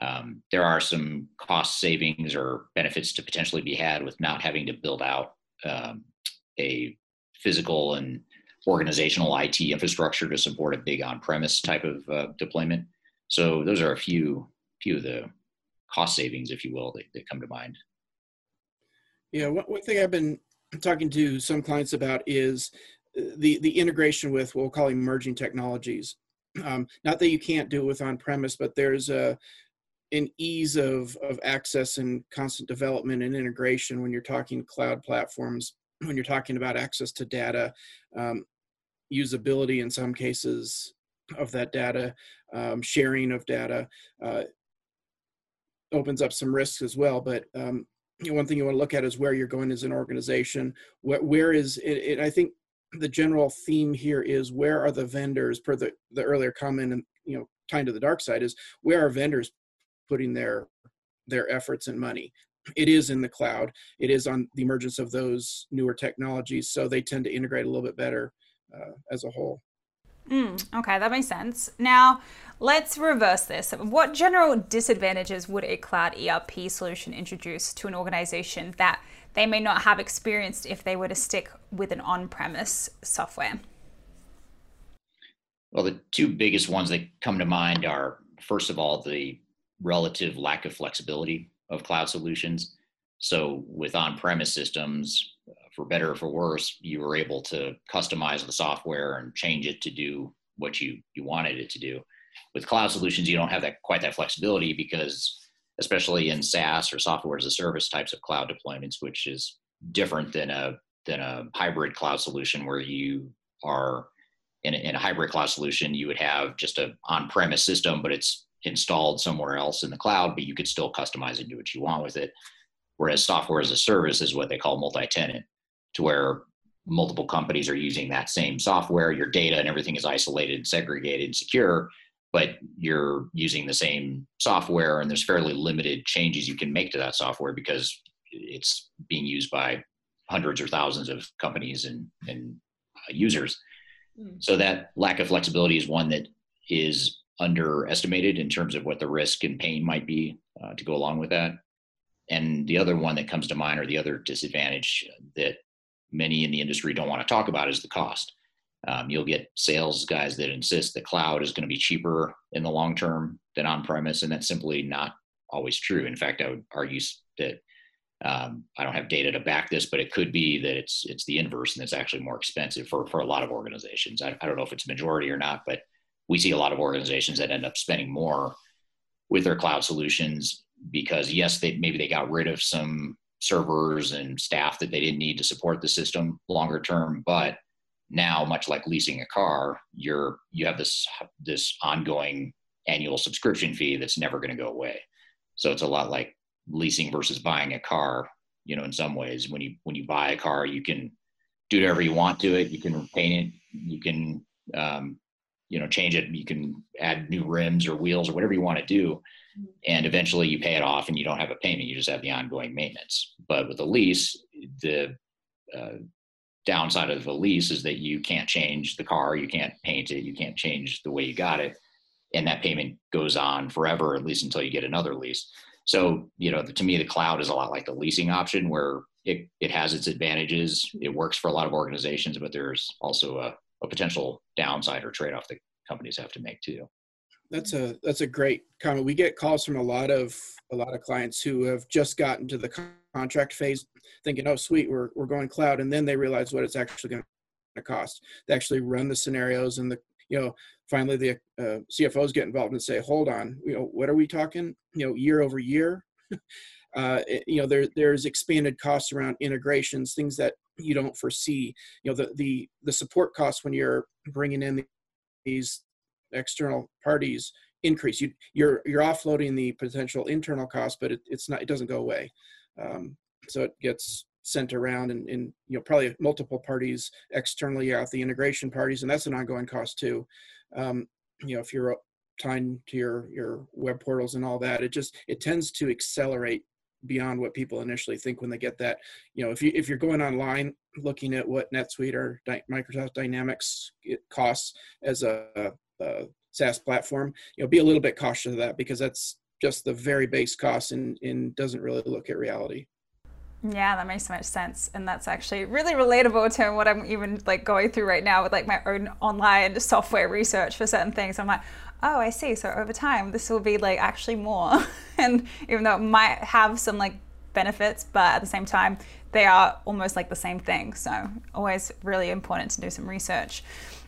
Um, there are some cost savings or benefits to potentially be had with not having to build out um, a physical and organizational IT infrastructure to support a big on-premise type of uh, deployment. So those are a few few of the cost savings, if you will, that, that come to mind? Yeah, one, one thing I've been talking to some clients about is uh, the the integration with what we'll call emerging technologies. Um, not that you can't do it with on-premise, but there's a an ease of of access and constant development and integration when you're talking cloud platforms. When you're talking about access to data, um, usability in some cases of that data, um, sharing of data. Uh, opens up some risks as well. But um, you know, one thing you want to look at is where you're going as an organization. where, where is it, it, I think the general theme here is where are the vendors per the, the earlier comment and you know tying to the dark side is where are vendors putting their their efforts and money it is in the cloud it is on the emergence of those newer technologies so they tend to integrate a little bit better uh, as a whole Mm, okay, that makes sense. Now, let's reverse this. What general disadvantages would a cloud ERP solution introduce to an organization that they may not have experienced if they were to stick with an on premise software? Well, the two biggest ones that come to mind are first of all, the relative lack of flexibility of cloud solutions. So, with on premise systems, for better or for worse, you were able to customize the software and change it to do what you you wanted it to do. With cloud solutions, you don't have that quite that flexibility because, especially in SaaS or software as a service types of cloud deployments, which is different than a than a hybrid cloud solution where you are in a, in a hybrid cloud solution, you would have just a on-premise system, but it's installed somewhere else in the cloud, but you could still customize and do what you want with it. Whereas software as a service is what they call multi-tenant to where multiple companies are using that same software, your data and everything is isolated, segregated, secure, but you're using the same software and there's fairly limited changes you can make to that software because it's being used by hundreds or thousands of companies and, and uh, users. Mm. So that lack of flexibility is one that is underestimated in terms of what the risk and pain might be uh, to go along with that. And the other one that comes to mind, or the other disadvantage that many in the industry don't want to talk about, is the cost. Um, you'll get sales guys that insist the cloud is going to be cheaper in the long term than on premise, and that's simply not always true. In fact, I would argue that um, I don't have data to back this, but it could be that it's it's the inverse and it's actually more expensive for for a lot of organizations. I, I don't know if it's a majority or not, but we see a lot of organizations that end up spending more with their cloud solutions because yes, they maybe they got rid of some servers and staff that they didn't need to support the system longer term, but now much like leasing a car, you're you have this this ongoing annual subscription fee that's never going to go away. So it's a lot like leasing versus buying a car you know in some ways when you when you buy a car you can do whatever you want to it you can paint it you can um, you know change it you can add new rims or wheels or whatever you want to do. And eventually you pay it off and you don't have a payment you just have the ongoing maintenance but with a lease the uh, downside of a lease is that you can't change the car you can't paint it you can't change the way you got it and that payment goes on forever at least until you get another lease so, you know, to me, the cloud is a lot like the leasing option where it, it has its advantages. It works for a lot of organizations, but there's also a, a potential downside or trade off that companies have to make too. That's a that's a great comment. We get calls from a lot of a lot of clients who have just gotten to the contract phase, thinking, "Oh, sweet, we're we're going cloud," and then they realize what it's actually going to cost. They actually run the scenarios and the you know finally the uh, cfos get involved and say hold on you know what are we talking you know year over year (laughs) uh, you know there there's expanded costs around integrations things that you don't foresee you know the the the support costs when you're bringing in these external parties increase. You you're you're offloading the potential internal cost but it, it's not it doesn't go away. Um, so it gets sent around and, you know probably multiple parties externally out the integration parties and that's an ongoing cost too. Um, you know if you're tying to your your web portals and all that it just it tends to accelerate beyond what people initially think when they get that. You know if you if you're going online looking at what netsuite or microsoft dynamics it costs as a, a saas platform you know be a little bit cautious of that because that's just the very base cost and, and doesn't really look at reality yeah, that makes so much sense. And that's actually really relatable to what I'm even like going through right now with like my own online software research for certain things. I'm like, oh, I see. So over time, this will be like actually more. (laughs) and even though it might have some like benefits, but at the same time, they are almost like the same thing. So always really important to do some research.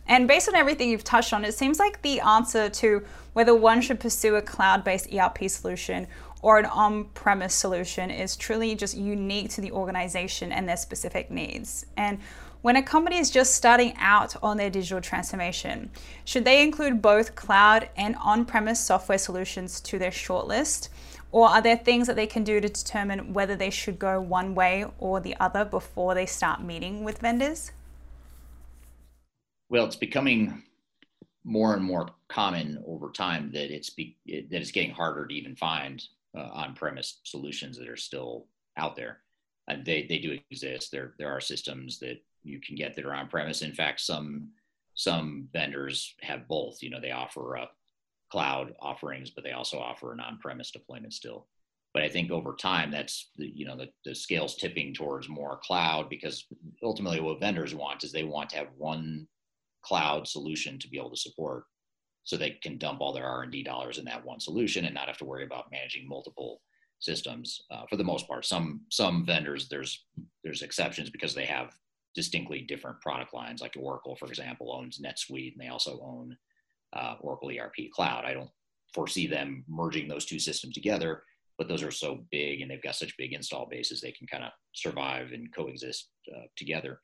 And based on everything you've touched on, it seems like the answer to whether one should pursue a cloud based ERP solution or an on premise solution is truly just unique to the organization and their specific needs. And when a company is just starting out on their digital transformation, should they include both cloud and on premise software solutions to their shortlist? Or are there things that they can do to determine whether they should go one way or the other before they start meeting with vendors? Well, it's becoming more and more common over time that it's be, that it's getting harder to even find uh, on-premise solutions that are still out there. Uh, they they do exist. There there are systems that you can get that are on-premise. In fact, some some vendors have both. You know, they offer up cloud offerings, but they also offer an on-premise deployment still. But I think over time, that's the, you know the, the scale's tipping towards more cloud because ultimately what vendors want is they want to have one cloud solution to be able to support so they can dump all their r&d dollars in that one solution and not have to worry about managing multiple systems. Uh, for the most part some some vendors there's there's exceptions because they have distinctly different product lines. Like oracle for example owns netsuite and they also own uh, oracle erp cloud. I don't foresee them merging those two systems together but those are so big and they've got such big install bases they can kind of survive and coexist uh, together.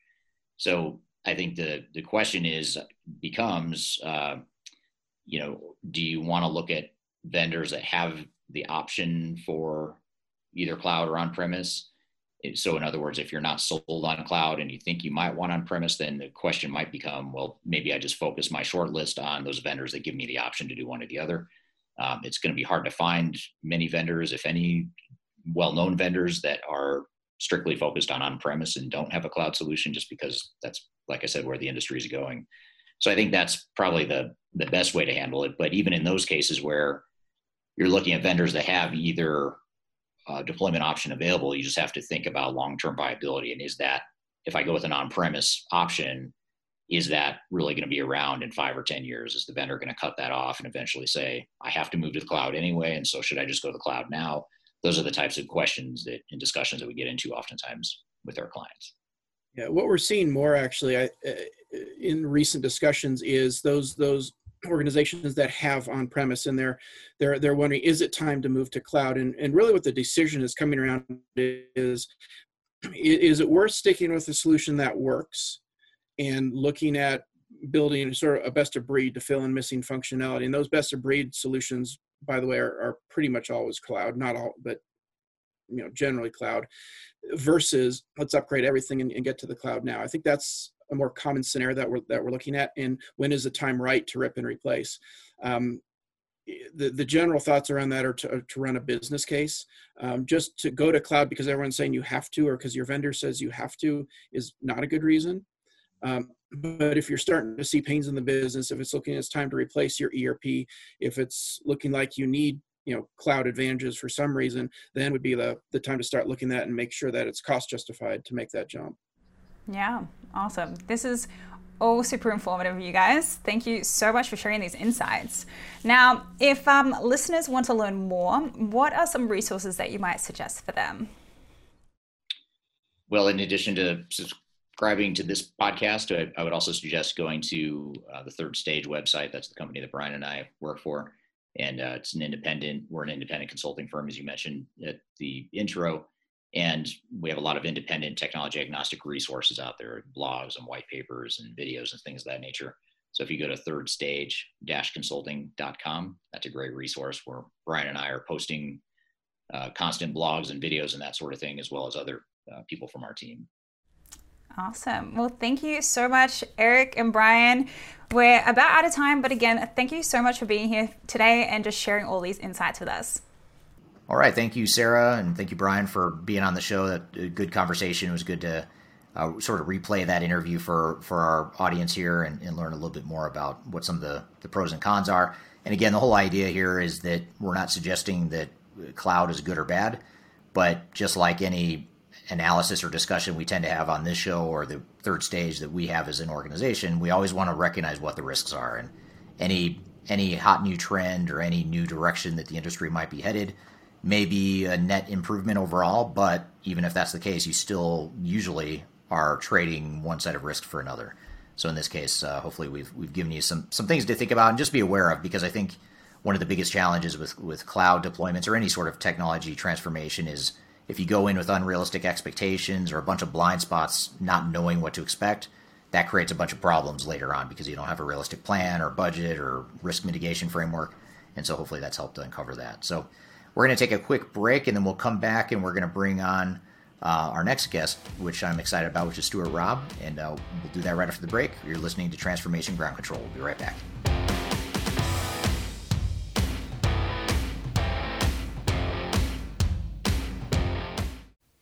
So i think the the question is becomes uh, you know, do you want to look at vendors that have the option for either cloud or on premise? So, in other words, if you're not sold on cloud and you think you might want on premise, then the question might become, well, maybe I just focus my short list on those vendors that give me the option to do one or the other. Um, it's going to be hard to find many vendors, if any, well known vendors that are strictly focused on on premise and don't have a cloud solution, just because that's, like I said, where the industry is going. So, I think that's probably the, the best way to handle it. But even in those cases where you're looking at vendors that have either uh, deployment option available. You just have to think about long-term viability. And is that, if I go with an on-premise option, is that really going to be around in five or 10 years? Is the vendor going to cut that off and eventually say, I have to move to the cloud anyway? And so should I just go to the cloud now? Those are the types of questions that in discussions that we get into oftentimes with our clients. Yeah, what we're seeing more actually I, uh, in recent discussions is those those organizations that have on premise and they're they're they're wondering is it time to move to cloud and and really what the decision is coming around is is it worth sticking with a solution that works and looking at building sort of a best of breed to fill in missing functionality and those best of breed solutions by the way are, are pretty much always cloud not all but you know generally cloud versus let's upgrade everything and, and get to the cloud now i think that's a more common scenario that we're that we're looking at, and when is the time right to rip and replace? Um, the, the general thoughts around that are to, to run a business case. Um, just to go to cloud because everyone's saying you have to, or because your vendor says you have to, is not a good reason. Um, but if you're starting to see pains in the business, if it's looking it's time to replace your ERP, if it's looking like you need you know cloud advantages for some reason, then would be the the time to start looking at and make sure that it's cost justified to make that jump. Yeah, awesome. This is all super informative, you guys. Thank you so much for sharing these insights. Now, if um, listeners want to learn more, what are some resources that you might suggest for them? Well, in addition to subscribing to this podcast, I, I would also suggest going to uh, the Third Stage website. That's the company that Brian and I work for. And uh, it's an independent, we're an independent consulting firm, as you mentioned at the intro. And we have a lot of independent technology agnostic resources out there, blogs and white papers and videos and things of that nature. So if you go to thirdstage-consulting.com, that's a great resource where Brian and I are posting uh, constant blogs and videos and that sort of thing, as well as other uh, people from our team. Awesome. Well, thank you so much, Eric and Brian. We're about out of time, but again, thank you so much for being here today and just sharing all these insights with us. All right, thank you, Sarah, and thank you, Brian, for being on the show. That good conversation. It was good to uh, sort of replay that interview for for our audience here and, and, learn a little bit more about what some of the, the pros and cons are. And again, the whole idea here is that we're not suggesting that cloud is good or bad, but just like any analysis or discussion we tend to have on this show or the third stage that we have as an organization, we always want to recognize what the risks are and any any hot new trend or any new direction that the industry might be headed may be a net improvement overall, but even if that's the case, you still usually are trading one set of risk for another. So in this case, uh, hopefully we've we've given you some some things to think about and just be aware of because I think one of the biggest challenges with with cloud deployments or any sort of technology transformation is if you go in with unrealistic expectations or a bunch of blind spots, not knowing what to expect, that creates a bunch of problems later on because you don't have a realistic plan or budget or risk mitigation framework. And so hopefully that's helped to uncover that. So we're going to take a quick break and then we'll come back and we're going to bring on uh, our next guest, which I'm excited about, which is Stuart Robb. And uh, we'll do that right after the break. You're listening to Transformation Ground Control. We'll be right back.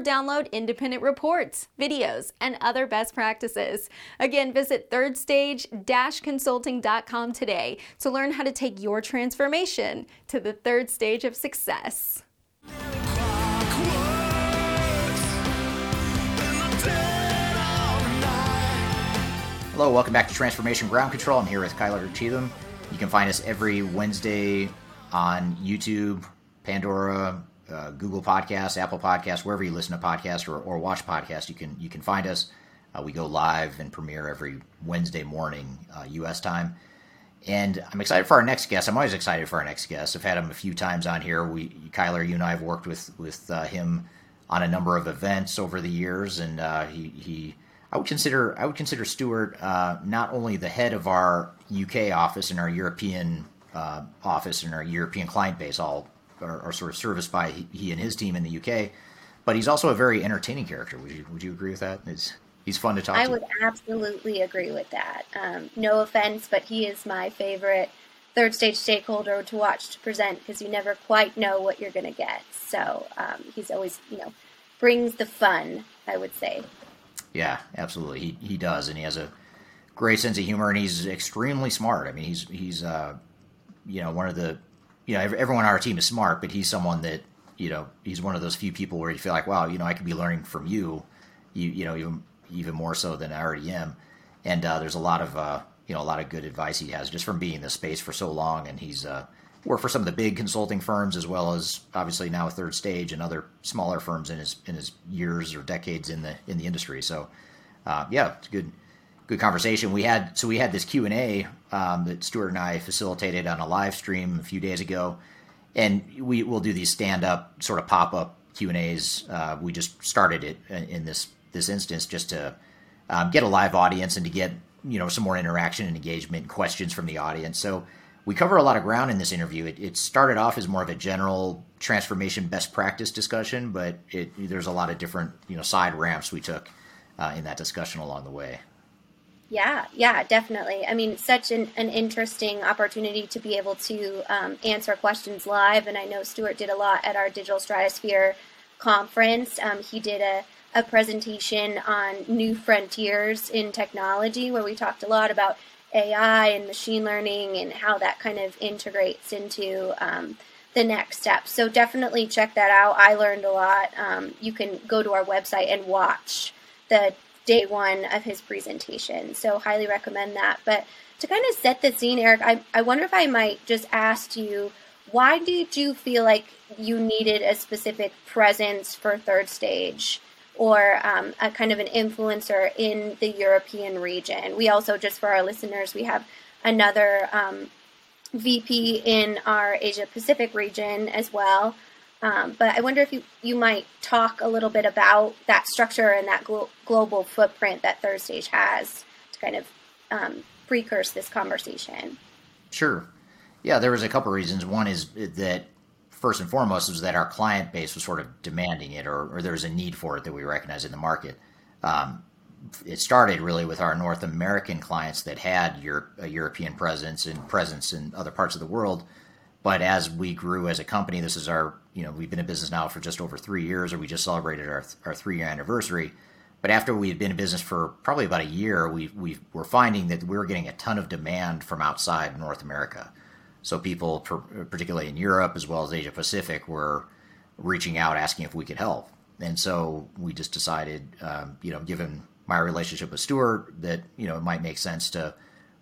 download independent reports, videos, and other best practices. Again, visit thirdstage-consulting.com today to learn how to take your transformation to the third stage of success. Hello, welcome back to Transformation Ground Control. I'm here with Kyler Cheatham. You can find us every Wednesday on YouTube, Pandora, uh, Google Podcasts, Apple Podcasts, wherever you listen to podcasts or, or watch podcasts, you can you can find us. Uh, we go live and premiere every Wednesday morning U.S. Uh, time. And I'm excited for our next guest. I'm always excited for our next guest. I've had him a few times on here. We, Kyler, you and I have worked with with uh, him on a number of events over the years, and uh, he, he, I would consider I would consider Stuart uh, not only the head of our UK office and our European office and our European client base, all are, are, sort of serviced by he and his team in the UK, but he's also a very entertaining character. Would you Would you agree with that? It's, he's fun to talk I to. I would absolutely agree with that. Um, no offense, but he is my favorite third stage stakeholder to watch to present because you never quite know what you're going to get. So um, he's always, you know, brings the fun. I would say. Yeah, absolutely. He he does, and he has a great sense of humor, and he's extremely smart. I mean, he's he's uh, you know one of the you know everyone on our team is smart, but he's someone that you know he's one of those few people where you feel like wow, you know, I could be learning from you, you you know even even more so than I already am. And uh, there's a lot of uh, you know a lot of good advice he has just from being in the space for so long, and he's uh, worked for some of the big consulting firms as well as obviously now Third Stage and other smaller firms in his in his years or decades in the in the industry. So uh, yeah, it's good good conversation. We had so we had this Q and A um, that Stuart and I facilitated on a live stream a few days ago, and we will do these stand up sort of pop up Q and A's. Uh, we just started it in this this instance just to um, get a live audience and to get you know some more interaction and engagement and questions from the audience. So we cover a lot of ground in this interview. It, it started off as more of a general transformation best practice discussion, but it, there's a lot of different you know side ramps we took uh, in that discussion along the way. Yeah, yeah, definitely. I mean, such an, an interesting opportunity to be able to um, answer questions live. And I know Stuart did a lot at our Digital Stratosphere conference. Um, he did a a presentation on new frontiers in technology where we talked a lot about AI and machine learning and how that kind of integrates into um, the next step. So definitely check that out. I learned a lot. Um, you can go to our website and watch the day one of his presentation. So highly recommend that. But to kind of set the scene, Eric, I, I wonder if I might just ask you why did you feel like you needed a specific presence for third stage? or um, a kind of an influencer in the European region. We also, just for our listeners, we have another um, VP in our Asia Pacific region as well. Um, but I wonder if you, you might talk a little bit about that structure and that glo- global footprint that Third Stage has to kind of um, precurse this conversation. Sure. Yeah, there was a couple of reasons. One is that first and foremost was that our client base was sort of demanding it, or, or there was a need for it that we recognize in the market. Um, it started really with our North American clients that had Europe, a European presence and presence in other parts of the world. But as we grew as a company, this is our, you know, we've been in business now for just over three years, or we just celebrated our, our three year anniversary. But after we had been in business for probably about a year, we, we were finding that we were getting a ton of demand from outside North America. So people, particularly in Europe as well as Asia Pacific, were reaching out asking if we could help. And so we just decided, um, you know, given my relationship with Stuart, that you know it might make sense to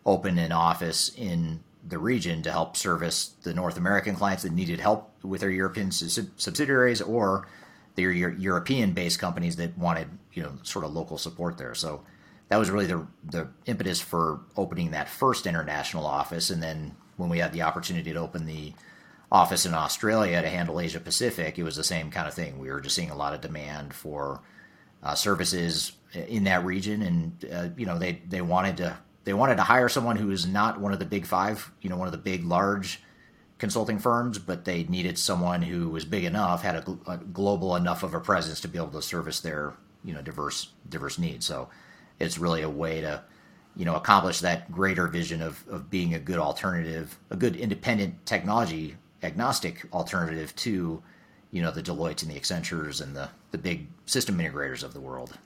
open an office in the region to help service the North American clients that needed help with their European subsidiaries or the European-based companies that wanted, you know, sort of local support there. So that was really the the impetus for opening that first international office, and then when we had the opportunity to open the office in Australia to handle Asia Pacific, it was the same kind of thing. We were just seeing a lot of demand for uh, services in that region, and uh, you know they they wanted to they wanted to hire someone who is not one of the big five, you know, one of the big large consulting firms, but they needed someone who was big enough, had a, a global enough of a presence to be able to service their you know diverse diverse needs. So it's really a way to you know accomplish that greater vision of, of being a good alternative, a good independent technology agnostic alternative to you know the Deloitte and the Accentures and the the big system integrators of the world.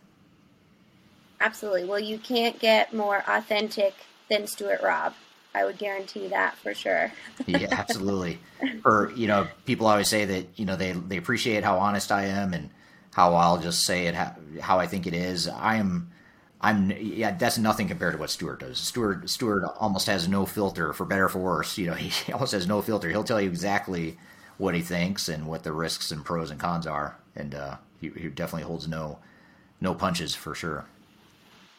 Absolutely. Well, you can't get more authentic than Stuart Robb. I would guarantee that for sure. yeah, (laughs) absolutely. Or you know, people always say that you know they they appreciate how honest I am and how I'll just say it how, how I think it is. I am I'm yeah, that's nothing compared to what Stuart does. Stuart Stuart almost has no filter, for better for worse. You know, (laughs) he almost has no filter. He'll tell you exactly what he thinks and what the risks and pros and cons are, and uh, he, he definitely holds no no punches for sure.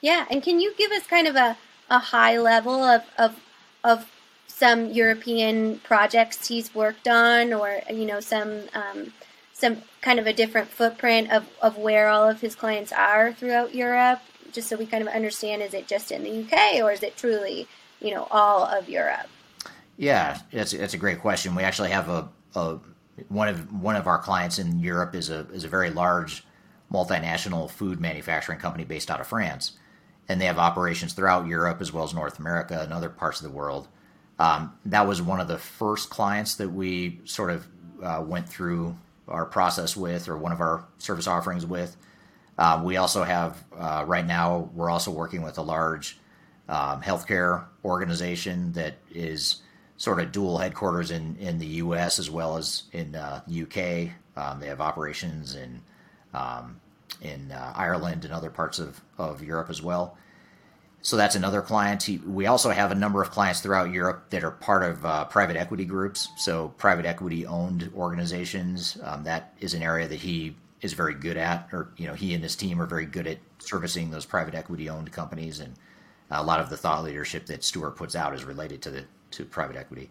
Yeah, and can you give us kind of a, a high level of, of of some European projects he's worked on, or you know some um, some kind of a different footprint of, of where all of his clients are throughout Europe, just so we kind of understand: is it just in the UK, or is it truly you know all of Europe? Yeah, that's that's a great question. We actually have a, a one of one of our clients in Europe is a is a very large multinational food manufacturing company based out of France, and they have operations throughout Europe as well as North America and other parts of the world. Um, that was one of the first clients that we sort of uh, went through our process with, or one of our service offerings with. Uh, we also have uh, right now we're also working with a large um, healthcare organization that is sort of dual headquarters in, in the U.S. as well as in uh, UK. Um, they have operations in um, in uh, Ireland and other parts of, of Europe as well. So that's another client. We also have a number of clients throughout Europe that are part of uh, private equity groups. So private equity owned organizations. Um, that is an area that he is very good at, or you know, he and his team are very good at servicing those private equity owned companies. And a lot of the thought leadership that Stuart puts out is related to the to private equity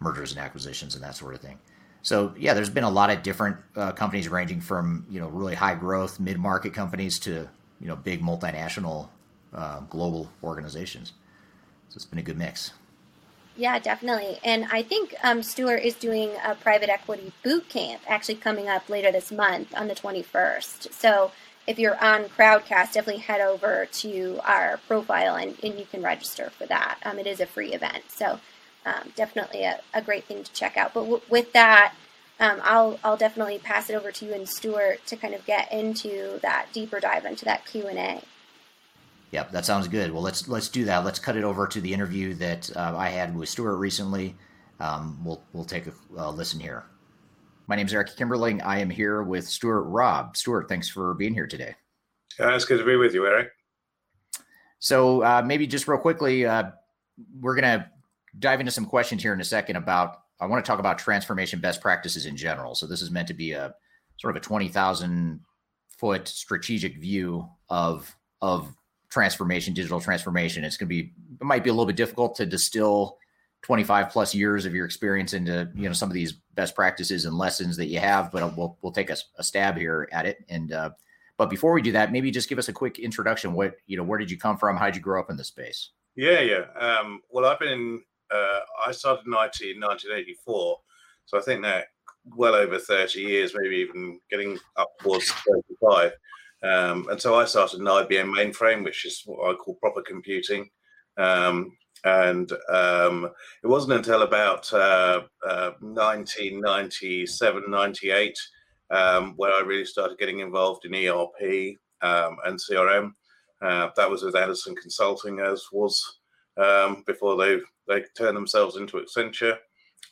mergers and acquisitions and that sort of thing. So yeah, there's been a lot of different uh, companies ranging from you know really high growth mid market companies to you know big multinational uh, global organizations. So it's been a good mix. Yeah, definitely. And I think um, Stuart is doing a private equity boot camp actually coming up later this month on the 21st. So if you're on Crowdcast, definitely head over to our profile and, and you can register for that. Um, it is a free event. So um, definitely a, a, great thing to check out. But w- with that, um, I'll I'll definitely pass it over to you and Stuart to kind of get into that deeper dive into that Q and A. Yep, that sounds good. Well, let's let's do that. Let's cut it over to the interview that uh, I had with Stuart recently. Um, we'll we'll take a uh, listen here. My name is Eric Kimberling. I am here with Stuart Robb. Stuart, thanks for being here today. Uh, it's good to be with you, Eric. So uh, maybe just real quickly, uh, we're gonna dive into some questions here in a second about. I want to talk about transformation best practices in general. So this is meant to be a sort of a twenty thousand foot strategic view of of transformation, digital transformation. It's going to be, it might be a little bit difficult to distill 25 plus years of your experience into, you know, some of these best practices and lessons that you have, but we'll, we'll take a, a stab here at it. And, uh, but before we do that, maybe just give us a quick introduction. What, you know, where did you come from? How did you grow up in the space? Yeah, yeah. Um, well, I've been uh, I started in IT in 1984. So I think that well over 30 years, maybe even getting up towards 35. Um, and so I started an IBM mainframe, which is what I call proper computing. Um, and um, it wasn't until about uh, uh, 1997, 98 um, where I really started getting involved in ERP um, and CRM. Uh, that was with Andersen Consulting, as was um, before they they turned themselves into Accenture.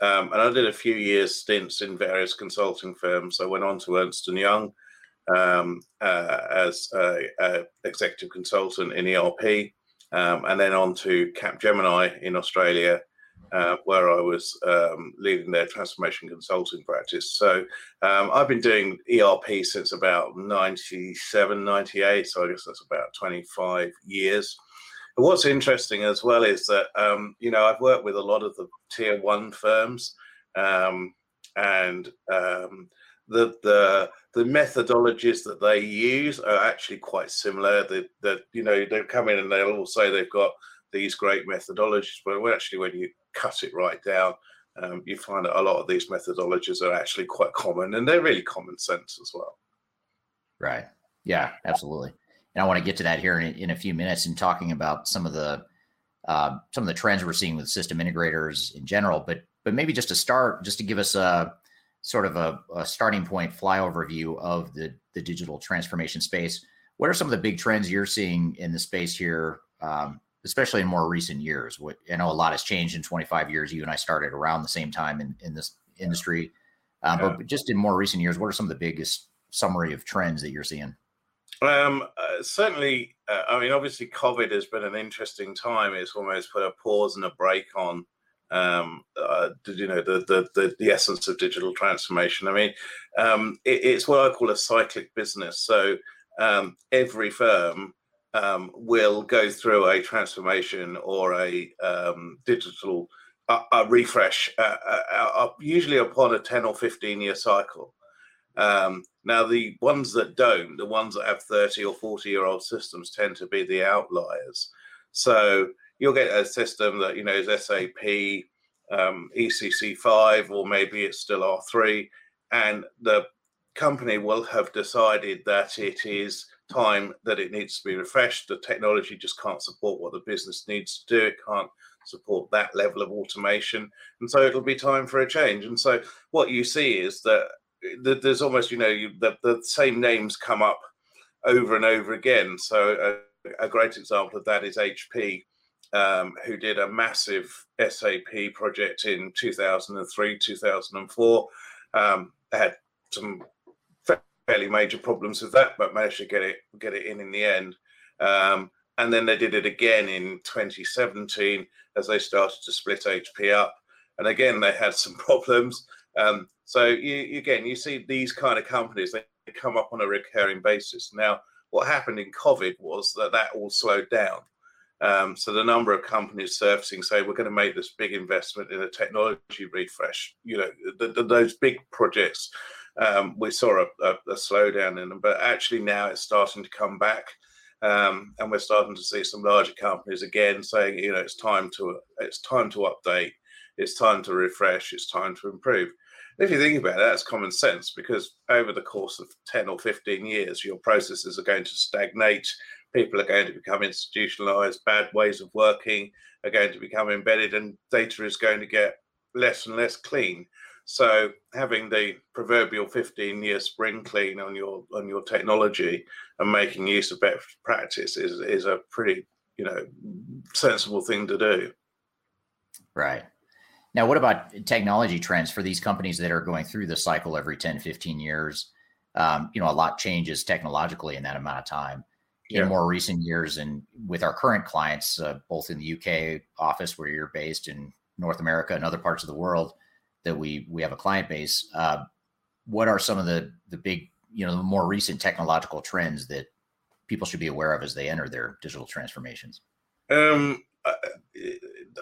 and I did a few years stints in various consulting firms. I went on to Ernst and Young, um, uh, as a, a executive consultant in ERP, um, and then on to Capgemini in Australia, uh, where I was um, leading their transformation consulting practice. So um, I've been doing ERP since about 97, 98. So I guess that's about 25 years. What's interesting as well is that, um, you know, I've worked with a lot of the tier one firms um, and the, the the methodologies that they use are actually quite similar. That that you know they come in and they'll all say they've got these great methodologies, but actually when you cut it right down, um, you find that a lot of these methodologies are actually quite common and they're really common sense as well. Right. Yeah, absolutely. And I want to get to that here in, in a few minutes and talking about some of the uh, some of the trends we're seeing with system integrators in general. But but maybe just to start, just to give us a sort of a, a starting point flyover view of the, the digital transformation space. What are some of the big trends you're seeing in the space here, um, especially in more recent years? What I know a lot has changed in 25 years. You and I started around the same time in, in this industry, um, yeah. but just in more recent years, what are some of the biggest summary of trends that you're seeing? Um, uh, certainly, uh, I mean, obviously, COVID has been an interesting time. It's almost put a pause and a break on um, uh, you know the, the, the the essence of digital transformation. I mean, um, it, it's what I call a cyclic business. So um, every firm um, will go through a transformation or a um, digital a, refresh, uh, uh, uh, usually upon a ten or fifteen year cycle. Um, now, the ones that don't, the ones that have 30 or 40 year old systems, tend to be the outliers. So you'll get a system that, you know, is SAP, um, ECC5, or maybe it's still R3, and the company will have decided that it is time that it needs to be refreshed. The technology just can't support what the business needs to do. It can't support that level of automation. And so it'll be time for a change. And so what you see is that there's almost you know you, the, the same names come up over and over again. So a, a great example of that is hp um, who did a massive sap project in 2003 2004 um, had some fairly major problems with that but managed to get it get it in in the end. Um, and then they did it again in 2017 as they started to split hp up. And again they had some (laughs) problems. Um, so you, again, you see these kind of companies they come up on a recurring basis. Now, what happened in COVID was that that all slowed down. Um, so the number of companies surfacing say we're going to make this big investment in a technology refresh. You know, the, the, those big projects, um, we saw a, a, a, slowdown in them, but actually now it's starting to come back, um, and we're starting to see some larger companies again saying, you know, it's time to it's time to update, it's time to refresh, it's time to improve if you think about it, that's common sense because over the course of 10 or 15 years, your processes are going to stagnate. People are going to become institutionalized. Bad ways of working are going to become embedded, and data is going to get less and less clean. So having the proverbial 15 year spring clean on your on your technology and making use of best practice is is a pretty you know sensible thing to do. Right. Now, what about technology trends for these companies that are going through the cycle every 10, 15 years? Um, you know, a lot changes technologically in that amount of time. Yeah. In more recent years, and with our current clients, uh, both in the UK office where you're based, in North America and other parts of the world, that we we have a client base. Uh, what are some of the the big, you know, the more recent technological trends that people should be aware of as they enter their digital transformations? Um,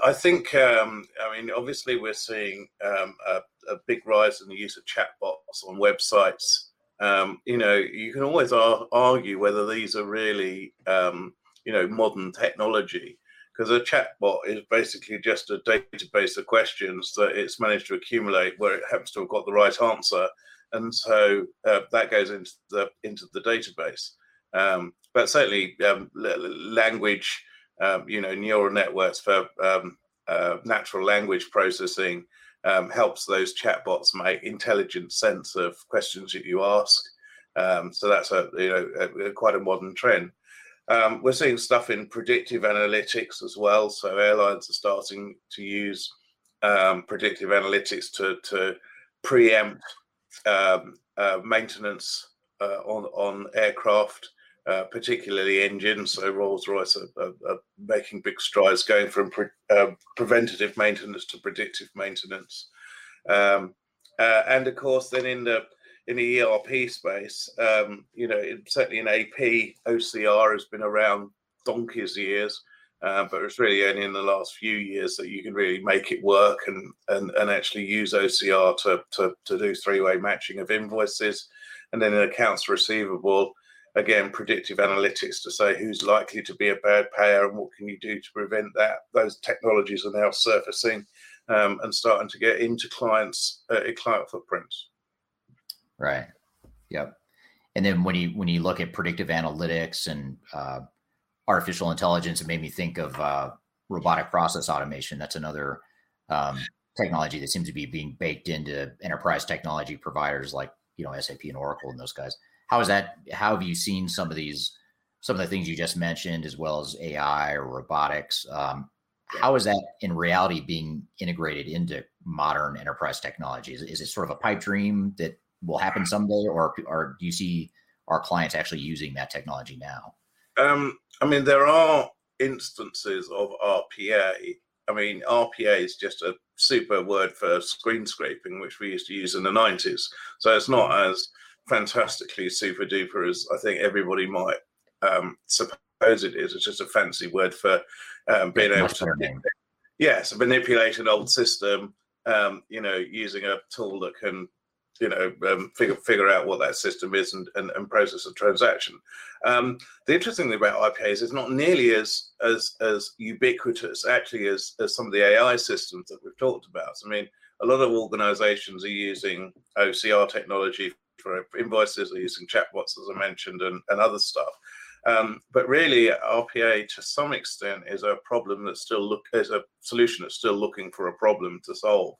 I think, um, I mean, obviously, we're seeing um, a, a, big rise in the use of chatbots on websites. Um, you know, you can always ar- argue whether these are really, um, you know, modern technology, because a chatbot is basically just a database of questions that it's managed to accumulate where it happens to have got the right answer, and so uh, that goes into the into the database. Um, but certainly, um, language um, you know, neural networks for um, uh, natural language processing um, helps those chatbots make intelligent sense of questions that you ask. Um, so that's a you know a, a quite a modern trend. Um, we're seeing stuff in predictive analytics as well. So airlines are starting to use um, predictive analytics to to preempt uh, maintenance uh, on on aircraft. Uh, particularly engines. So Rolls Royce are, are, are, making big strides going from pre, uh, preventative maintenance to predictive maintenance. Um, uh, and of course, then in the in the ERP space, um, you know, certainly in AP, OCR has been around donkeys years, uh, but it's really only in the last few years that you can really make it work and and, and actually use OCR to, to, to do three way matching of invoices. And then in accounts receivable, again predictive analytics to say who's likely to be a bad payer and what can you do to prevent that. Those technologies are now surfacing um, and starting to get into clients uh, client footprints. Right. Yep. And then when you when you look at predictive analytics and uh, artificial intelligence it made me think of uh, robotic process automation. That's another um, technology that seems to be being baked into enterprise technology providers like you know sap and oracle and those guys how is that? How have you seen some of these, some of the things you just mentioned, as well as AI or robotics? Um, how is that in reality being integrated into modern enterprise technology? Is, is it sort of a pipe dream that will happen someday, or or do you see our clients actually using that technology now? Um, I mean, there are instances of RPA I mean, RPA is just a super word for screen scraping, which we used to use in the 90s. So it's not as fantastically super duper as I think everybody might um, suppose it is. It's just a fancy word for um, being able to. Yes, manipulate an old system, um, you know, using a tool that can you know um, figure figure out what that system is and, and, and process a transaction. Um, the interesting thing about IPAs is it's not nearly as as as ubiquitous actually as as some of the AI systems that we've talked about. I mean, a lot of organizations are using OCR technology for invoices, they're using chatbots as I mentioned, and, and other stuff. Um, but really, RPA to some extent is a problem that's still look is a solution that's still looking for a problem to solve.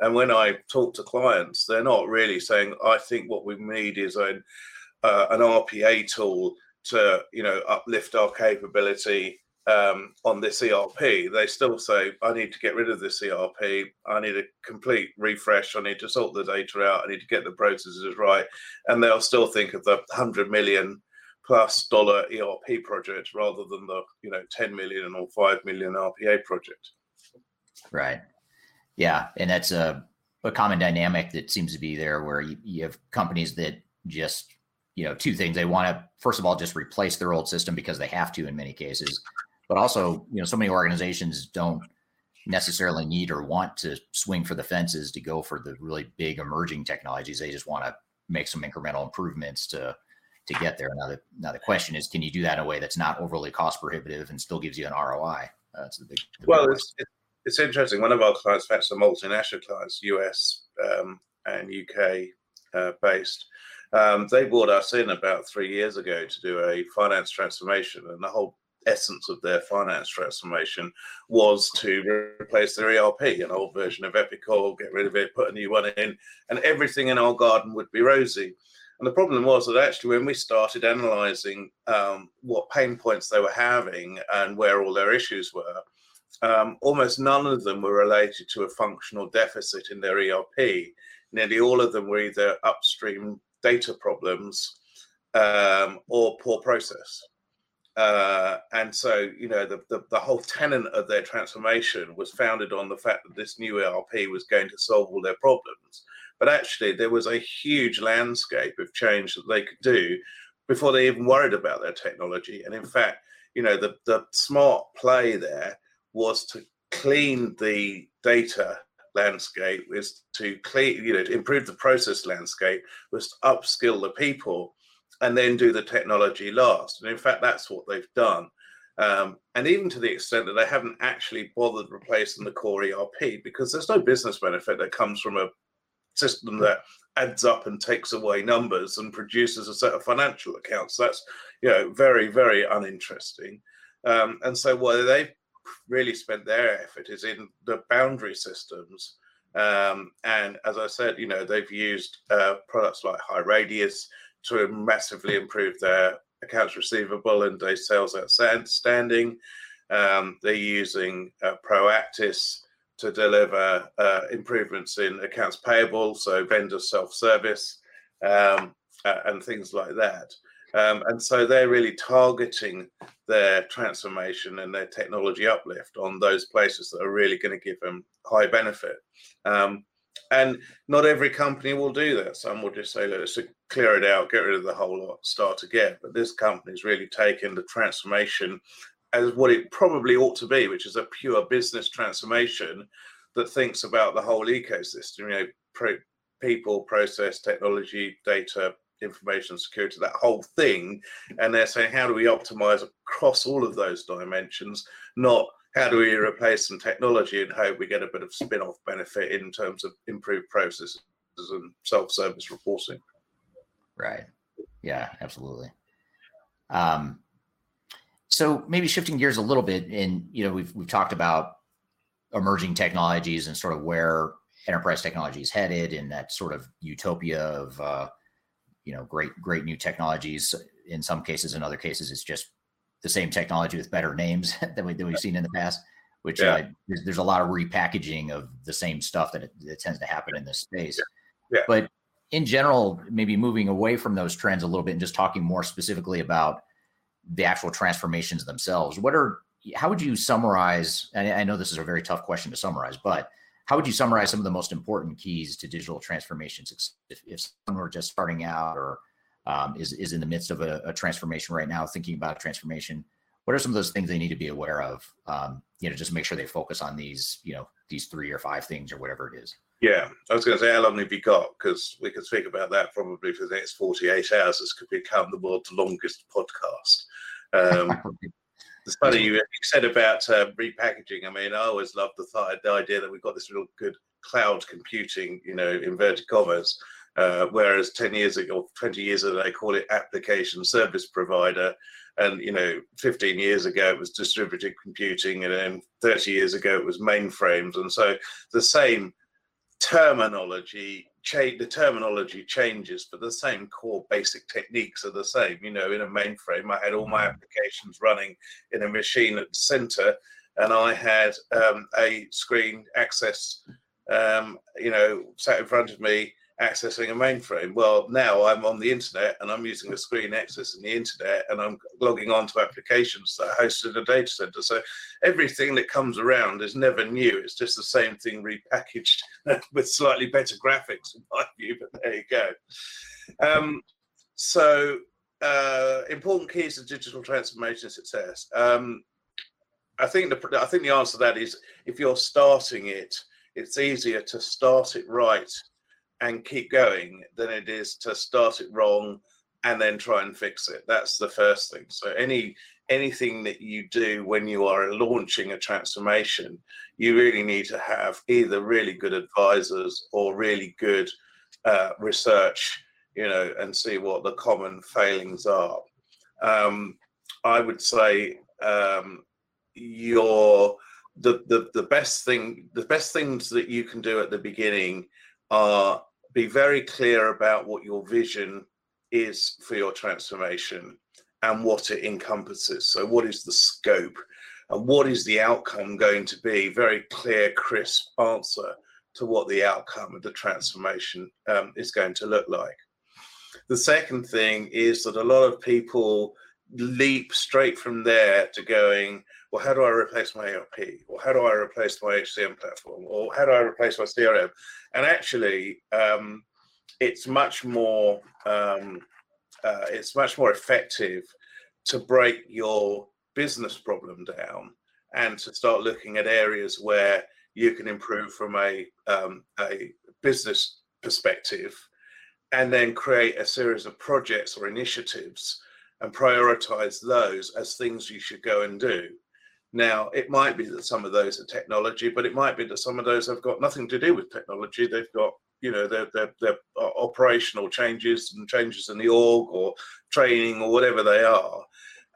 And when I talk to clients, they're not really saying, "I think what we need is an uh, an RPA tool to you know uplift our capability um, on this ERP." They still say, "I need to get rid of this ERP. I need a complete refresh. I need to sort the data out. I need to get the processes right." And they'll still think of the hundred million plus dollar ERP project rather than the you know 10 million or 5 million RPA project. Right. Yeah, and that's a a common dynamic that seems to be there where you, you have companies that just you know two things they want to first of all just replace their old system because they have to in many cases but also you know so many organizations don't necessarily need or want to swing for the fences to go for the really big emerging technologies they just want to make some incremental improvements to to get there. Now the now the question is, can you do that in a way that's not overly cost prohibitive and still gives you an ROI? Uh, that's the big. The well, big it's, it's interesting. One of our clients, that's a multinational clients, US um, and UK uh, based, um, they brought us in about three years ago to do a finance transformation, and the whole essence of their finance transformation was to replace their ERP, an old version of Epicor, get rid of it, put a new one in, and everything in our garden would be rosy. And the problem was that actually, when we started analysing um, what pain points they were having and where all their issues were, um, almost none of them were related to a functional deficit in their ERP. Nearly all of them were either upstream data problems um, or poor process. Uh, and so, you know, the, the, the, whole tenet of their transformation was founded on the fact that this new ERP was going to solve all their problems. But actually, there was a huge landscape of change that they could do before they even worried about their technology. And in fact, you know, the, the smart play there was to clean the data landscape, was to clean, you know, to improve the process landscape, was to upskill the people and then do the technology last. And in fact, that's what they've done. Um, and even to the extent that they haven't actually bothered replacing the core ERP because there's no business benefit that comes from a system that adds up and takes away numbers and produces a set of financial accounts. That's you know very very uninteresting. Um, and so what they've really spent their effort is in the boundary systems. Um, and as I said, you know they've used uh, products like HighRadius to massively improve their accounts receivable and day sales outstanding. Um, they're using uh, Proactis to deliver uh, improvements in accounts payable, so vendor self-service um, uh, and things like that. Um, and so they're really targeting their transformation and their technology uplift on those places that are really going to give them high benefit. Um, and not every company will do that. Some will just say, let's clear it out, get rid of the whole lot, start again. But this company's really taken the transformation as what it probably ought to be, which is a pure business transformation that thinks about the whole ecosystem, you know, pro- people, process, technology, data, information security, that whole thing. And they're saying, how do we optimize across all of those dimensions, not how do we replace some technology and hope we get a bit of spin off benefit in terms of improved processes and self service reporting? Right. Yeah, absolutely. Um, so maybe shifting gears a little bit, and you know, we've we've talked about emerging technologies and sort of where enterprise technology is headed, and that sort of utopia of uh, you know great great new technologies. In some cases, in other cases, it's just the same technology with better names (laughs) than, we, that we've seen in the past. Which yeah. uh, there's, there's, a lot of repackaging of the same stuff that, it, that tends to happen in this space. Yeah. Yeah. But in general, maybe moving away from those trends a little bit and just talking more specifically about the actual transformations themselves. What are how would you summarize? I know this is a very tough question to summarize, but how would you summarize some of the most important keys to digital transformations if, if someone were just starting out or um, is, is in the midst of a, a, transformation right now, thinking about transformation? What are some of those things they need to be aware of? Um, you know, just make sure they focus on these, you know, these three or five things or whatever it is. Yeah, I was going to say, how long have you got? Because we could speak about that probably for the next 48 hours. This could become the world's longest podcast. Um, (laughs) it's funny you, you said about uh, repackaging. I mean, I always loved the, thought, the idea that we've got this real good cloud computing, you know, inverted commas. Uh, whereas 10 years ago, 20 years ago, they call it application service provider. And, you know, 15 years ago, it was distributed computing. And then 30 years ago, it was mainframes. And so the same terminology change the terminology changes but the same core basic techniques are the same you know in a mainframe i had all my mm-hmm. applications running in a machine at the center and i had um, a screen access um, you know sat in front of me accessing a mainframe. Well, now I'm on the internet and I'm using a screen accessing the internet and I'm logging on to applications that are hosted in a data center. So everything that comes around is never new. It's just the same thing repackaged (laughs) with slightly better graphics, in my view. But there you go. Um, so uh, important keys to digital transformation success. Um, I think the I think the answer to that is if you're starting it, it's easier to start it right and keep going than it is to start it wrong and then try and fix it. That's the first thing. So any anything that you do when you are launching a transformation, you really need to have either really good advisors or really good uh, research, you know, and see what the common failings are. Um, I would say um, your the, the the best thing the best things that you can do at the beginning are be very clear about what your vision is for your transformation and what it encompasses. So, what is the scope and what is the outcome going to be? Very clear, crisp answer to what the outcome of the transformation um, is going to look like. The second thing is that a lot of people leap straight from there to going, well, how do I replace my ERP? Or how do I replace my HCM platform? Or how do I replace my CRM? And actually, um, it's much more um, uh, it's much more effective to break your business problem down and to start looking at areas where you can improve from a um, a business perspective, and then create a series of projects or initiatives and prioritize those as things you should go and do now, it might be that some of those are technology, but it might be that some of those have got nothing to do with technology. They've got, you know, their their, their operational changes and changes in the org or training or whatever they are.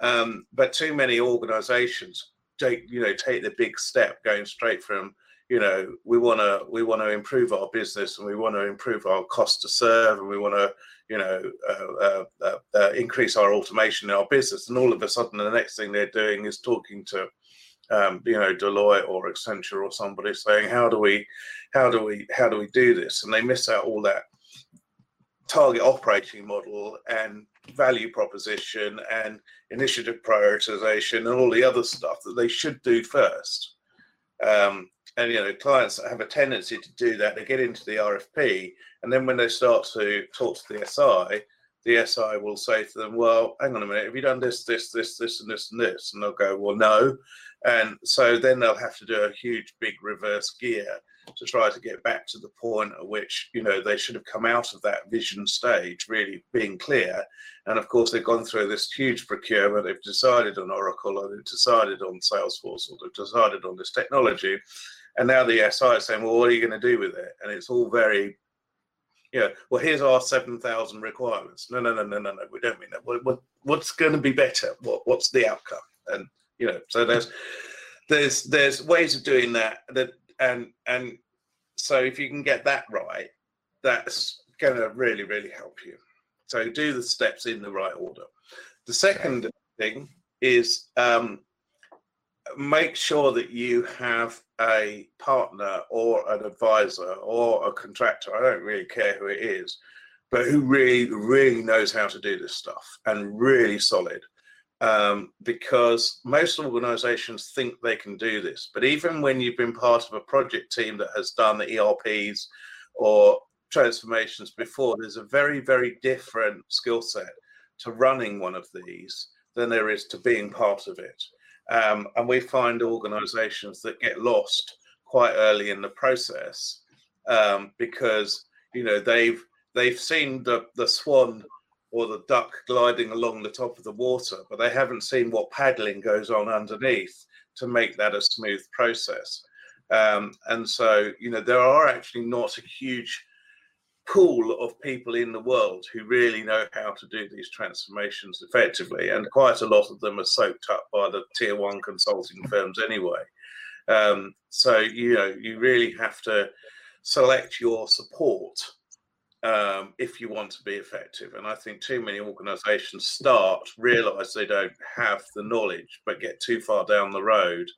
Um, but too many organisations take, you know, take the big step going straight from, you know, we want to we want to improve our business and we want to improve our cost to serve and we want to, you know, uh, uh, uh, uh, increase our automation in our business. And all of a sudden, the next thing they're doing is talking to um, you know Deloitte or Accenture or somebody saying how do we how do we how do we do this? And they miss out all that target operating model and value proposition and initiative prioritization and all the other stuff that they should do first. Um, and you know clients have a tendency to do that. They get into the rfp and then when they start to talk to the si the SI will say to them, Well, hang on a minute, have you done this, this, this, this, and this, and this? And they'll go, Well, no. And so then they'll have to do a huge, big reverse gear to try to get back to the point at which, you know, they should have come out of that vision stage really being clear. And of course, they've gone through this huge procurement. They've decided on Oracle, or they've decided on Salesforce, or they've decided on this technology. And now the SI is saying, Well, what are you going to do with it? And it's all very yeah, well, here's our 7,000 requirements. No, no, no, no, no, no, we don't mean that. What, what, what's going to be better? What, what's the outcome? And, you know, so there's, there's, there's ways of doing that that, and, and so if you can get that right, that's going to really, really help you. So do the steps in the right order. The second okay. thing is um, make sure that you have a partner or an advisor or a contractor, I don't really care who it is, but who really, really knows how to do this stuff and really solid. um, because most organizations think they can do this. But even when you've been part of a project team that has done the ERPs or transformations before, there's a very, very different skill set to running one of these than there is to being part of it. Um, and we find organizations that get lost quite early in the process um, because you know they've they've seen the the swan or the duck gliding along the top of the water, but they haven't seen what paddling goes on underneath to make that a smooth process. Um, and so, you know, there are actually not a huge pool of people in the world who really know how to do these transformations effectively. And quite a lot of them are soaked up by the tier one consulting firms anyway. Um, so, you know, you really have to select your support um, if you want to be effective. And I think too many organizations start, realize they don't have the knowledge, but get too far down the road.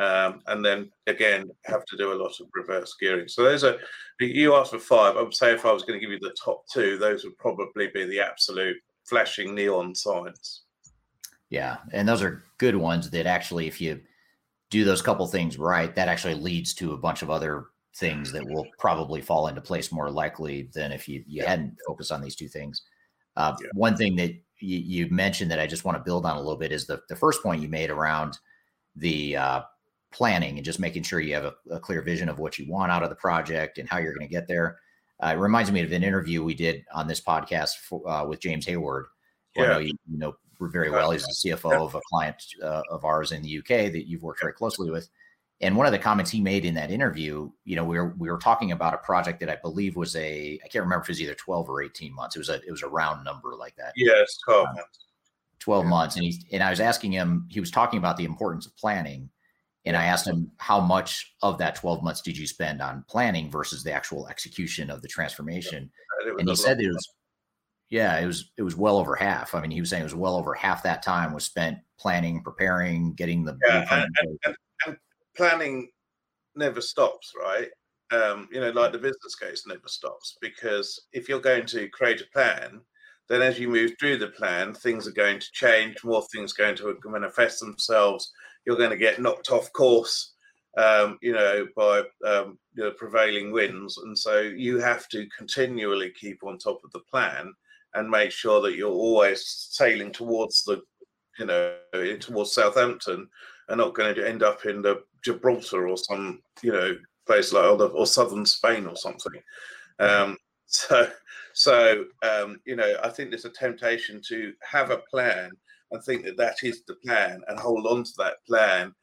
Um, and then again, have to do a lot of reverse gearing. So those are, you asked for five. I would say if I was going to give you the top two, those would probably be the absolute flashing neon signs. Yeah. And those are good ones that actually, if you do those couple things right, that actually leads to a bunch of other things that will probably fall into place more likely than if you, you hadn't focused on these two things. Uh, yeah. One thing that you, you, mentioned that I just want to build on a little bit is the, the first point you made around the uh, planning and just making sure you have a, a, clear vision of what you want out of the project and how you're going to get there. Uh, it reminds me of an interview we did on this podcast for, uh, with James Hayward. Yeah. I know you, you know very well. He's the CFO of a client uh, of ours in the UK that you've worked very closely with. And one of the comments he made in that interview, you know, we were we were talking about a project that I believe was a I can't remember if it was either 12 or 18 months. It was a it was a round number like that. Yes, 12 uh, months. 12 yeah. months. And he and I was asking him, he was talking about the importance of planning. And I asked him how much of that 12 months did you spend on planning versus the actual execution of the transformation? Yeah, and he said it was yeah, it was it was well over half. I mean, he was saying it was well over half that time was spent planning, preparing, getting the yeah, and, and, and, planning never stops, right? Um, you know, like the business case never stops because if you're going to create a plan, then as you move through the plan, things are going to change, more things are going to manifest themselves. You're going to get knocked off course, um, you know, by um, the prevailing winds. And so you have to continually keep on top of the plan and make sure that you're always sailing towards the, you know, towards Southampton and not going to end up in the Gibraltar or some you know place like or, or southern Spain or something. Um, so so um, you know I think there's a temptation to have a plan and think that that is the plan and hold on to that plan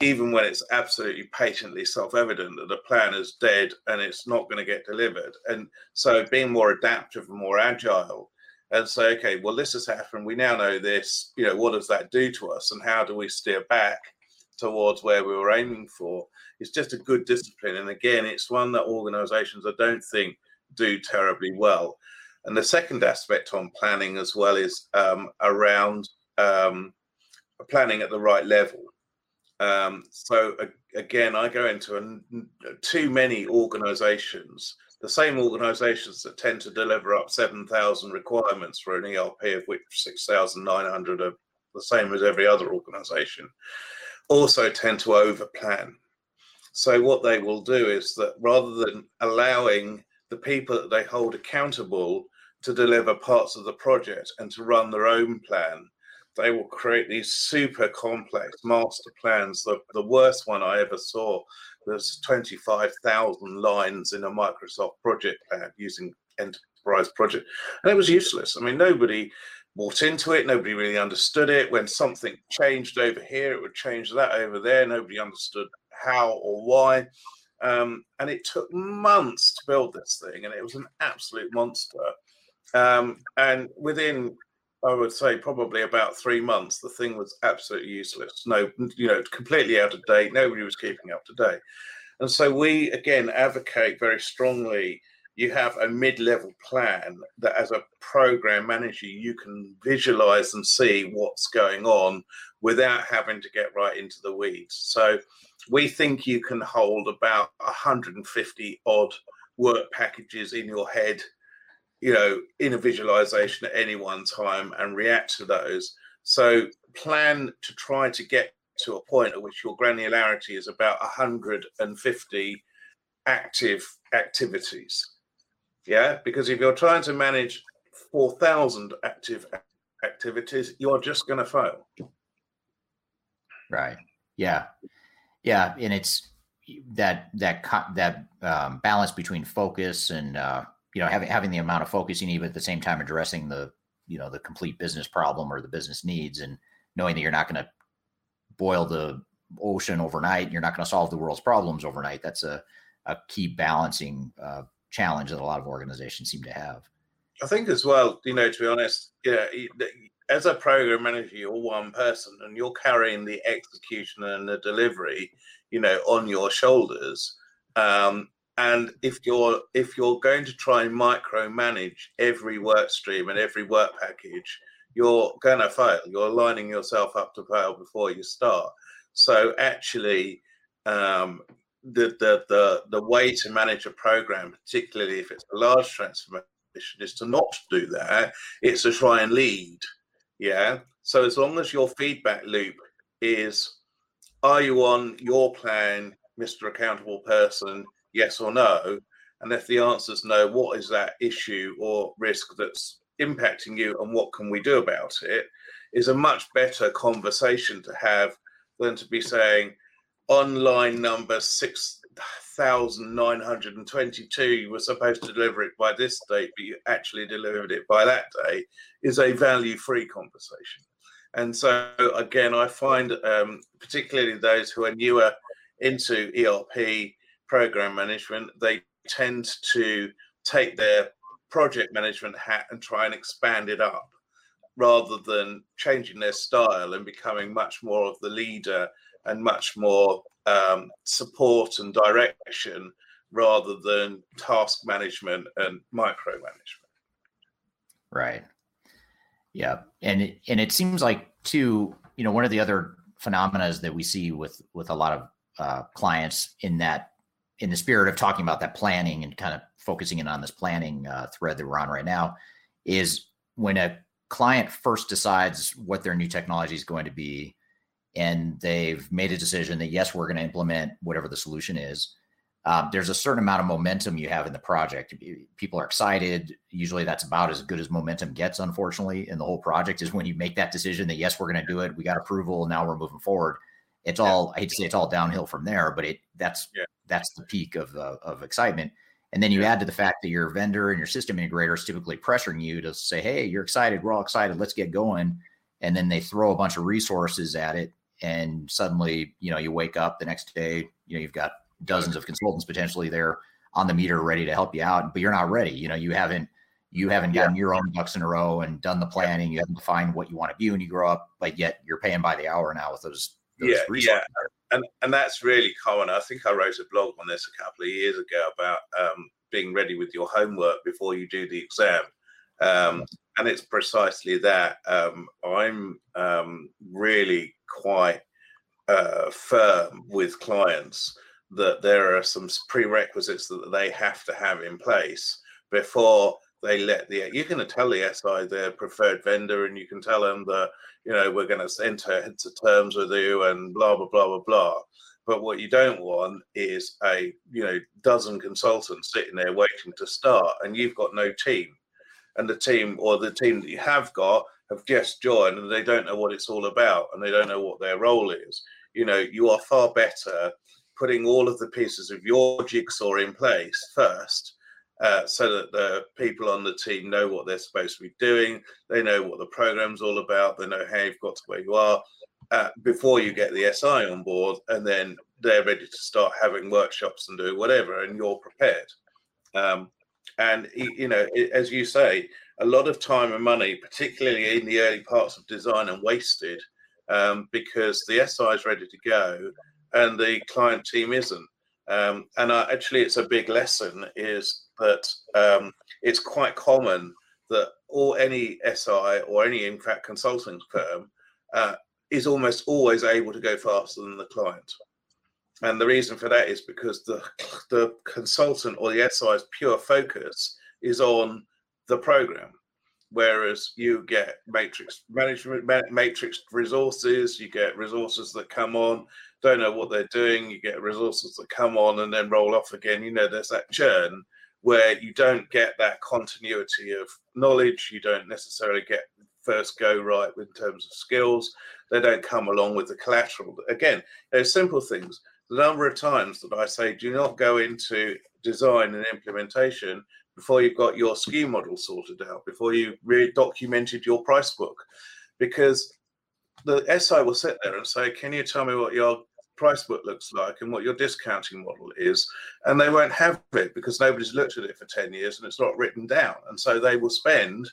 even when it's absolutely patently self-evident that the plan is dead and it's not going to get delivered and so being more adaptive and more agile and say okay well this has happened we now know this you know what does that do to us and how do we steer back towards where we were aiming for. It's just a good discipline. And again, it's one that organizations I don't think do terribly well. And the second aspect on planning as well is um, around um, planning at the right level. Um, so uh, again, I go into a, too many organizations, the same organizations that tend to deliver up 7,000 requirements for an ERP, of which 6,900 are the same as every other organization also tend to overplan. So what they will do is that rather than allowing the people that they hold accountable to deliver parts of the project and to run their own plan, they will create these super complex master plans. The, the worst one I ever saw was 25,000 lines in a Microsoft project plan using enterprise project. And it was useless. I mean, nobody bought into it. Nobody really understood it. When something changed over here, it would change that over there. Nobody understood how or why. Um, and it took months to build this thing, and it was an absolute monster. Um, and within, I would say, probably about three months, the thing was absolutely useless. No, you know, completely out of date. Nobody was keeping up to date. And so we again advocate very strongly you have a mid-level plan that as a program manager you can visualize and see what's going on without having to get right into the weeds so we think you can hold about 150 odd work packages in your head you know in a visualization at any one time and react to those so plan to try to get to a point at which your granularity is about 150 active activities. Yeah, because if you're trying to manage 4,000 active activities, you're just going to fail. Right. Yeah. Yeah. And it's that, that, that um, balance between focus and, uh, you know, having, having the amount of focus you need, but at the same time addressing the, you know, the complete business problem or the business needs and knowing that you're not going to boil the ocean overnight. You're not going to solve the world's problems overnight. That's a, a key balancing uh, challenge that a lot of organizations seem to have. I think as well, you know, to be honest, yeah, as a program manager, you're one person and you're carrying the execution and the delivery, you know, on your shoulders. Um, and if you're if you're going to try and micromanage every work stream and every work package, you're gonna fail. You're lining yourself up to fail before you start. So actually, um, the, the the the way to manage a program, particularly if it's a large transformation, is to not do that. It's to try and lead. Yeah. So as long as your feedback loop is, are you on your plan, Mr. Accountable Person? Yes or no? And if the answer is no, what is that issue or risk that's impacting you, and what can we do about it? Is a much better conversation to have than to be saying, online number 6,922, you were supposed to deliver it by this date, but you actually delivered it by that day, is a value free conversation. And so, again, I find um, particularly those who are newer into ERP program management, they tend to take their project management hat and try and expand it up rather than changing their style and becoming much more of the leader and much more um, support and direction rather than task management and micromanagement. Right. Yeah, and it, and it seems like too, you know, one of the other phenomena that we see with with a lot of uh, clients in that in the spirit of talking about that planning and kind of focusing in on this planning uh, thread that we're on right now is when a client first decides what their new technology is going to be and they've made a decision that yes we're going to implement whatever the solution is um, there's a certain amount of momentum you have in the project. People are excited usually that's about as good as momentum gets unfortunately in the whole project is when you make that decision that yes we're going to do it we got approval now we're moving forward. It's all i hate to say it's all downhill from there but it that's yeah. That's the peak of uh, of excitement. And then you yeah. add to the fact that your vendor and your system integrator is typically pressuring you to say hey you're excited. We're all excited. Let's get going. And then they throw a bunch of resources at it and suddenly you know you wake up the next day you know you've got dozens of consultants potentially there on the meter ready to help you out but you're not ready. You know you haven't you haven't gotten yeah. your own ducks in a row and done the planning. You haven't defined what you want to be when you grow up but yet you're paying by the hour now with those, those yeah yeah. and and that's really common. I think i wrote a blog on this a couple of years ago about um, being ready with your homework before you do the exam. Um, and it's precisely that um, i'm um, really quite uh, firm with clients that there are some prerequisites that they have to have in place before they let the you're going to tell the SI their preferred vendor and you can tell them that you know we're going to enter into terms with you and blah blah blah blah blah but what you don't want is a you know dozen consultants sitting there waiting to start and you've got no team and the team or the team that you have got have just joined and they don't know what it's all about and they don't know what their role is. You know, you are far better putting all of the pieces of your jigsaw in place first. Uh, so that the people on the team know what they're supposed to be doing, they know what the program's all about, they know how you've got to where you are uh, before you get the SI on board, and then they're ready to start having workshops and do whatever, and you're prepared. Um, and you know, as you say, a lot of time and money, particularly in the early parts of design, and wasted um, because the SI is ready to go and the client team isn't. Um, and I, actually, it's a big lesson is that um, it's quite common that all any SI or any in fact consulting firm uh, is almost always able to go faster than the client. And the reason for that is because the the consultant or the SI's pure focus is on the program. Whereas you get matrix management matrix resources you get resources that come on don't know what they're doing you get resources that come on and then roll off again. You know there's that churn where you don't get that continuity of knowledge you don't necessarily get first go right in terms of skills they don't come along with the collateral. Again there's simple things. The number of times that i say do not go into design and implementation before you've got your SKU model sorted out, before you really documented your price book. Because the SI will sit there and say, Can you tell me what your price book looks like and what your discounting model is? And they won't have it because nobody's looked at it for 10 years and it's not written down. And so they will spend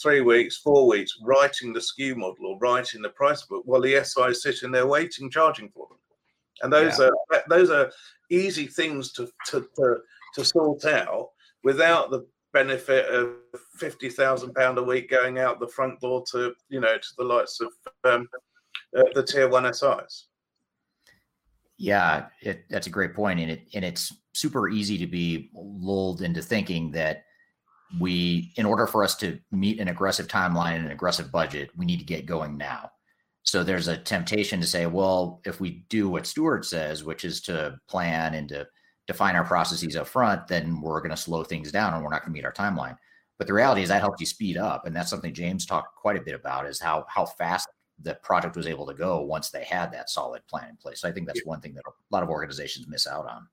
three weeks, four weeks writing the SKU model or writing the price book while the SI is sitting there waiting, charging for them. And those yeah. are those are easy things to, to, to, to sort out without the benefit of fifty thousand pound a week going out the front door to you know to the likes of um, uh, the tier one SIs. Yeah, it, that's a great point, and it and it's super easy to be lulled into thinking that we, in order for us to meet an aggressive timeline and an aggressive budget, we need to get going now. So there's a temptation to say, well, if we do what Stewart says, which is to plan and to define our processes up front, then we're going to slow things down and we're not going to meet our timeline. But the reality is that helps you speed up, and that's something James talked quite a bit about is how how fast the project was able to go once they had that solid plan in place. So I think that's one thing that a lot of organizations miss out on.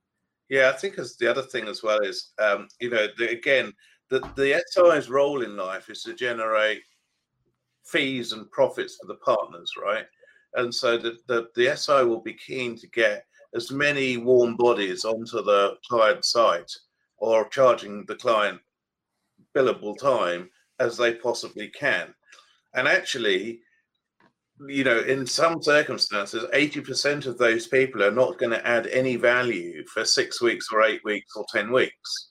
Yeah, I think as the other thing as well is, um, you know, the, again, the the SI's role in life is to generate fees and profits for the partners, right? And so the, the, the SI will be keen to get as many warm bodies onto the client site or charging the client billable time as they possibly can. And actually, you know, in some circumstances, 80% of those people are not going to add any value for six weeks or eight weeks or 10 weeks.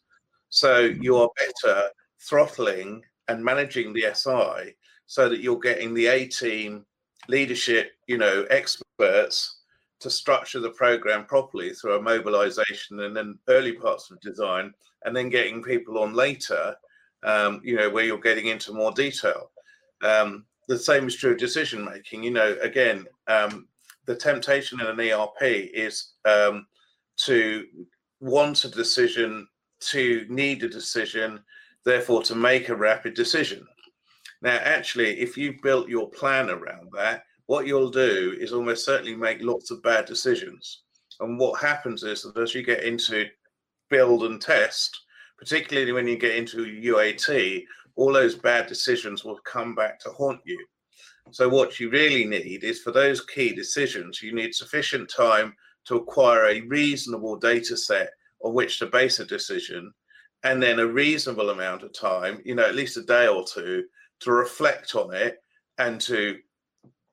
So you are better throttling and managing the SI so that you're getting the A team leadership, you know, experts to structure the program properly through a mobilization and then early parts of design, and then getting people on later, um, you know, where you're getting into more detail. Um, the same is true of decision making. You know, again, um, the temptation in an ERP is um, to want a decision, to need a decision, therefore to make a rapid decision. Now, actually, if you built your plan around that, what you'll do is almost certainly make lots of bad decisions. And what happens is that as you get into build and test, particularly when you get into UAT, all those bad decisions will come back to haunt you. So, what you really need is for those key decisions, you need sufficient time to acquire a reasonable data set on which to base a decision, and then a reasonable amount of time, you know, at least a day or two, to reflect on it and to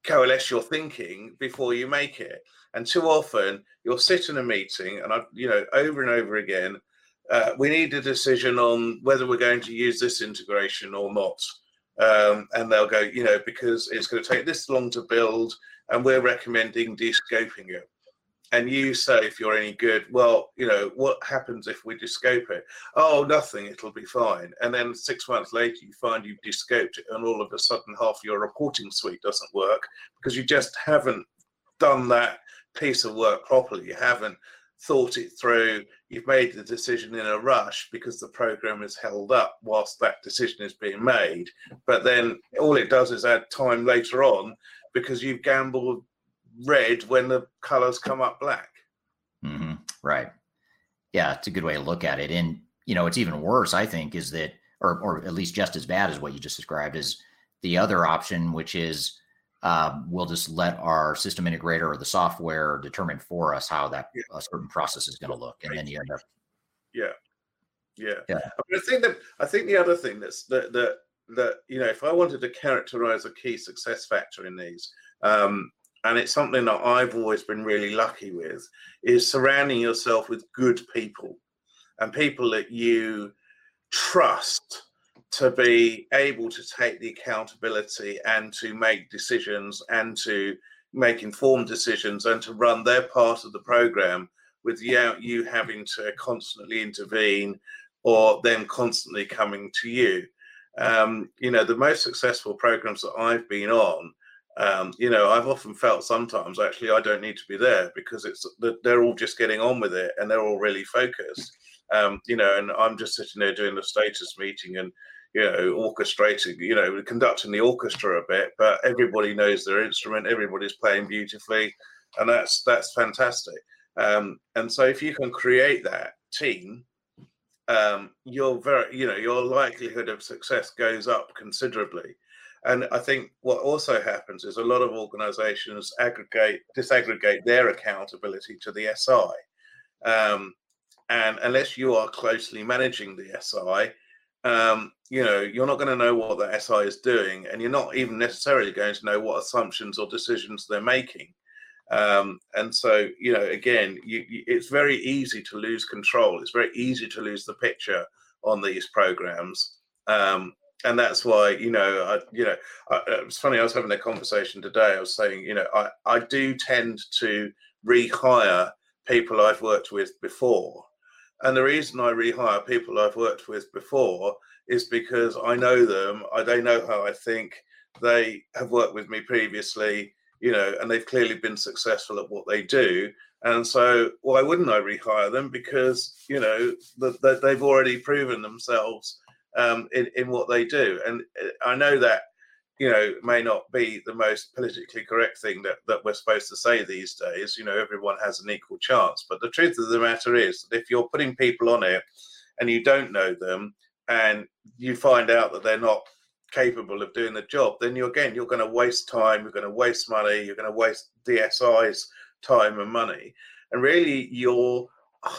coalesce your thinking before you make it. And too often you'll sit in a meeting, and I, you know, over and over again, uh, we need a decision on whether we're going to use this integration or not. Um, and they'll go, you know, because it's going to take this long to build, and we're recommending descoping it and you say if you're any good, well, you know, what happens if we descope it? Oh, nothing, it'll be fine. And then six months later, you find you've descoped it, and all of a sudden, half your reporting suite doesn't work because you just haven't done that piece of work properly. You haven't thought it through. You've made the decision in a rush because the program is held up whilst that decision is being made. But then all it does is add time later on because you've gambled red when the colors come up black. Mm-hmm. Right. Yeah, it's a good way to look at it. And you know, it's even worse. I think is that, or or at least just as bad as what you just described, is the other option, which is uh, we'll just let our system integrator or the software determine for us how that yeah. certain process is going to look, and right. then you end up. Yeah, yeah. yeah. I, mean, I think that I think the other thing that's that that that you know, if I wanted to characterize a key success factor in these, um, and it's something that I've always been really lucky with, is surrounding yourself with good people and people that you trust to be able to take the accountability and to make decisions and to make informed decisions and to run their part of the program without you having to constantly intervene or them constantly coming to you. Um, you know, the most successful programs that I've been on, um, you know, I've often felt sometimes actually I don't need to be there because it's they're all just getting on with it and they're all really focused. Um, you know, and I'm just sitting there doing the status meeting and you know orchestrating, you know, conducting the orchestra a bit, but everybody knows their instrument, everybody's playing beautifully, and that's that's fantastic. Um, and so if you can create that team, um, your very you know your likelihood of success goes up considerably. And I think what also happens is a lot of organizations aggregate, disaggregate their accountability to the SI. Um, and unless you are closely managing the SI, um, you know, you're not going to know what the SI is doing, and you're not even necessarily going to know what assumptions or decisions they're making. Um, and so, you know, again, you, you, it's very easy to lose control. It's very easy to lose the picture on these programs. Um, and that's why, you know, I, you know, I, uh, it was funny. I was having a conversation today. I was saying, you know, I, I do tend to rehire people I've worked with before. And the reason I rehire people I've worked with before is because I know them. I, they know how I think. They have worked with me previously you know, and they've clearly been successful at what they do. And so, why wouldn't I rehire them? Because you know that the, they've already proven themselves um, in in what they do. And uh, I know that you know may not be the most politically correct thing that that we're supposed to say these days. You know, everyone has an equal chance. But the truth of the matter is that if you're putting people on it and you don't know them, and you find out that they're not capable of doing the job, then you again you're going to waste time, you're going to waste money, you're going to waste DSI's time and money, and really your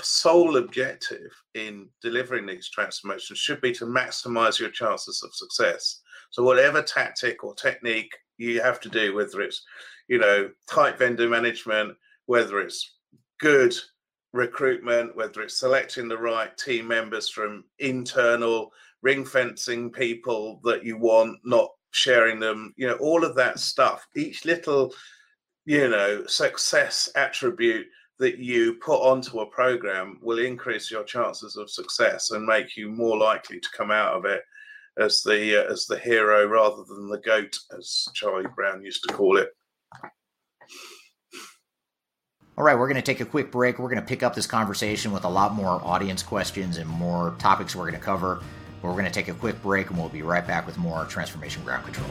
sole objective in delivering these transformations should be to maximize your chances of success. So whatever tactic or technique you have to do, whether it's you know tight vendor management, whether it's good recruitment, whether it's selecting the right team members from internal ring fencing people that you want, not sharing them, you know, all of that stuff. Each little, you know, success attribute that you put onto a program will increase your chances of success and make you more likely to come out of it as the uh, as the hero rather than the goat as Charlie Brown used to call it. All right, we're going to take a quick break. We're going to pick up this conversation with a lot more audience questions and more topics we're going to cover. We're going to take a quick break and we'll be right back with more Transformation Ground Control.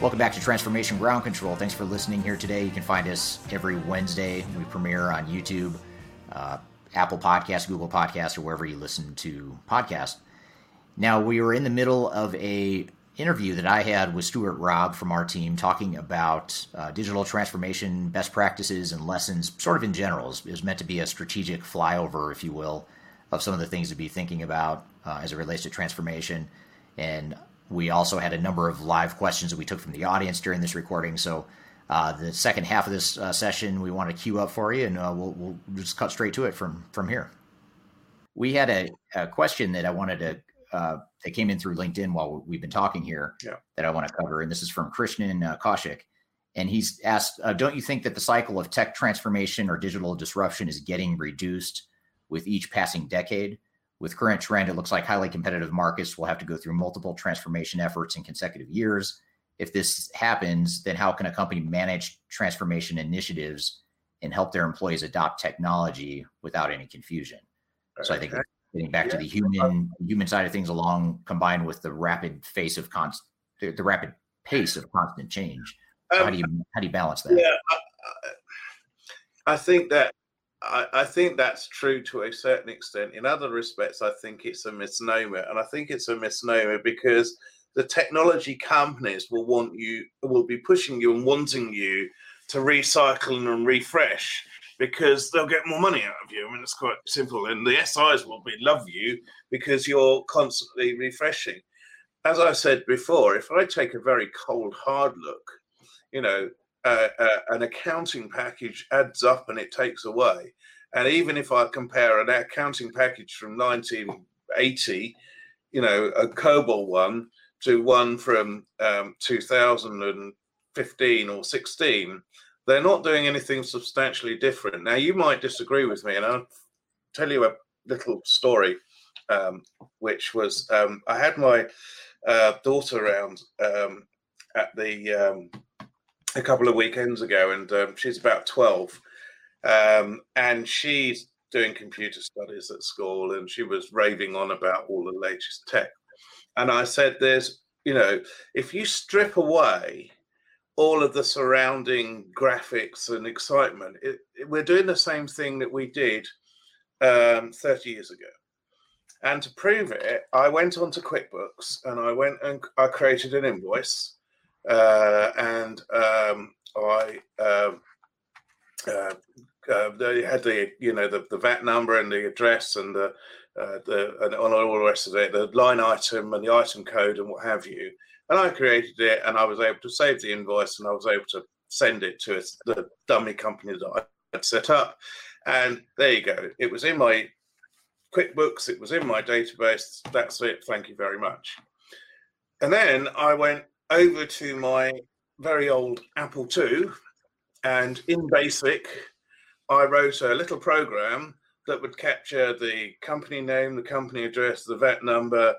Welcome back to Transformation Ground Control. Thanks for listening here today. You can find us every Wednesday. We premiere on YouTube, uh, Apple Podcasts, Google Podcasts, or wherever you listen to podcasts. Now, we were in the middle of a interview that I had with Stuart Robb from our team talking about uh, digital transformation best practices and lessons, sort of in general. It was meant to be a strategic flyover, if you will, of some of the things to be thinking about uh, as it relates to transformation. And we also had a number of live questions that we took from the audience during this recording. So uh, the second half of this uh, session, we want to queue up for you, and uh, we'll, we'll, just cut straight to it from from here. We had a, a question that I wanted to uh, that came in through LinkedIn while we've been talking here yeah. that I want to cover, and this is from Krishnan uh, Kaushik. And he's asked, uh, don't you think that the cycle of tech transformation or digital disruption is getting reduced with each passing decade? With current trend, it looks like highly competitive markets will have to go through multiple transformation efforts in consecutive years. If this happens, then how can a company manage transformation initiatives and help their employees adopt technology without any confusion? So I think getting back yeah. to the human human side of things along combined with the rapid face of constant the, the, rapid pace of constant change so um, how do you how do you balance that yeah i, I think that I, I, think that's true to a certain extent in other respects i think it's a misnomer and i think it's a misnomer because the technology companies will want you will be pushing you and wanting you to recycle and refresh because they'll get more money out of you. I mean, it's quite simple. And the SIs will be love you because you're constantly refreshing. As I said before, if I take a very cold, hard look, you know, an accounting package adds up and it takes away. And even if I compare an accounting package from 1980, you know, a COBOL one to one from um, 2015 or 16, they're not doing anything substantially different. Now, you might disagree with me, and I'll tell you a little story, um, which was um, I had my uh, daughter around um, at the um, a couple of weekends ago, and um, she's about 12, um, and she's doing computer studies at school, and she was raving on about all the latest tech. And I said, There's, you know, if you strip away all of the surrounding graphics and excitement. It, it, we're doing the same thing that we did um, 30 years ago. And to prove it, I went onto QuickBooks and I went and I created an invoice, and um, I um, uh, uh, they had the you know the, the VAT number and the address and the uh, the and on all the rest of it, the line item and the item code and what have you. And I created it and I was able to save the invoice and I was able to send it to the dummy company that I had set up. And there you go. It was in my QuickBooks, it was in my database. That's it. Thank you very much. And then I went over to my very old Apple II, and in BASIC, I wrote a little program that would capture the company name, the company address, the VAT number,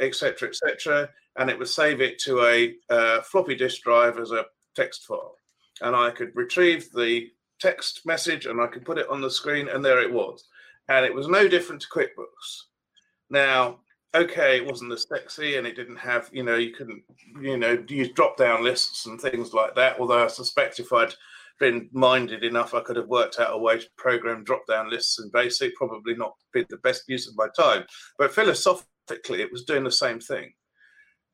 etc., uh, etc., et and it would save it to a uh, floppy disk drive as a text file. And I could retrieve the text message and I could put it on the screen, and there it was. And it was no different to QuickBooks. Now, okay, it wasn't as sexy and it didn't have, you know, you couldn't, you know, use drop down lists and things like that. Although I suspect if I'd been minded enough, I could have worked out a way to program drop down lists in BASIC, probably not been the best use of my time. But philosophically, it was doing the same thing.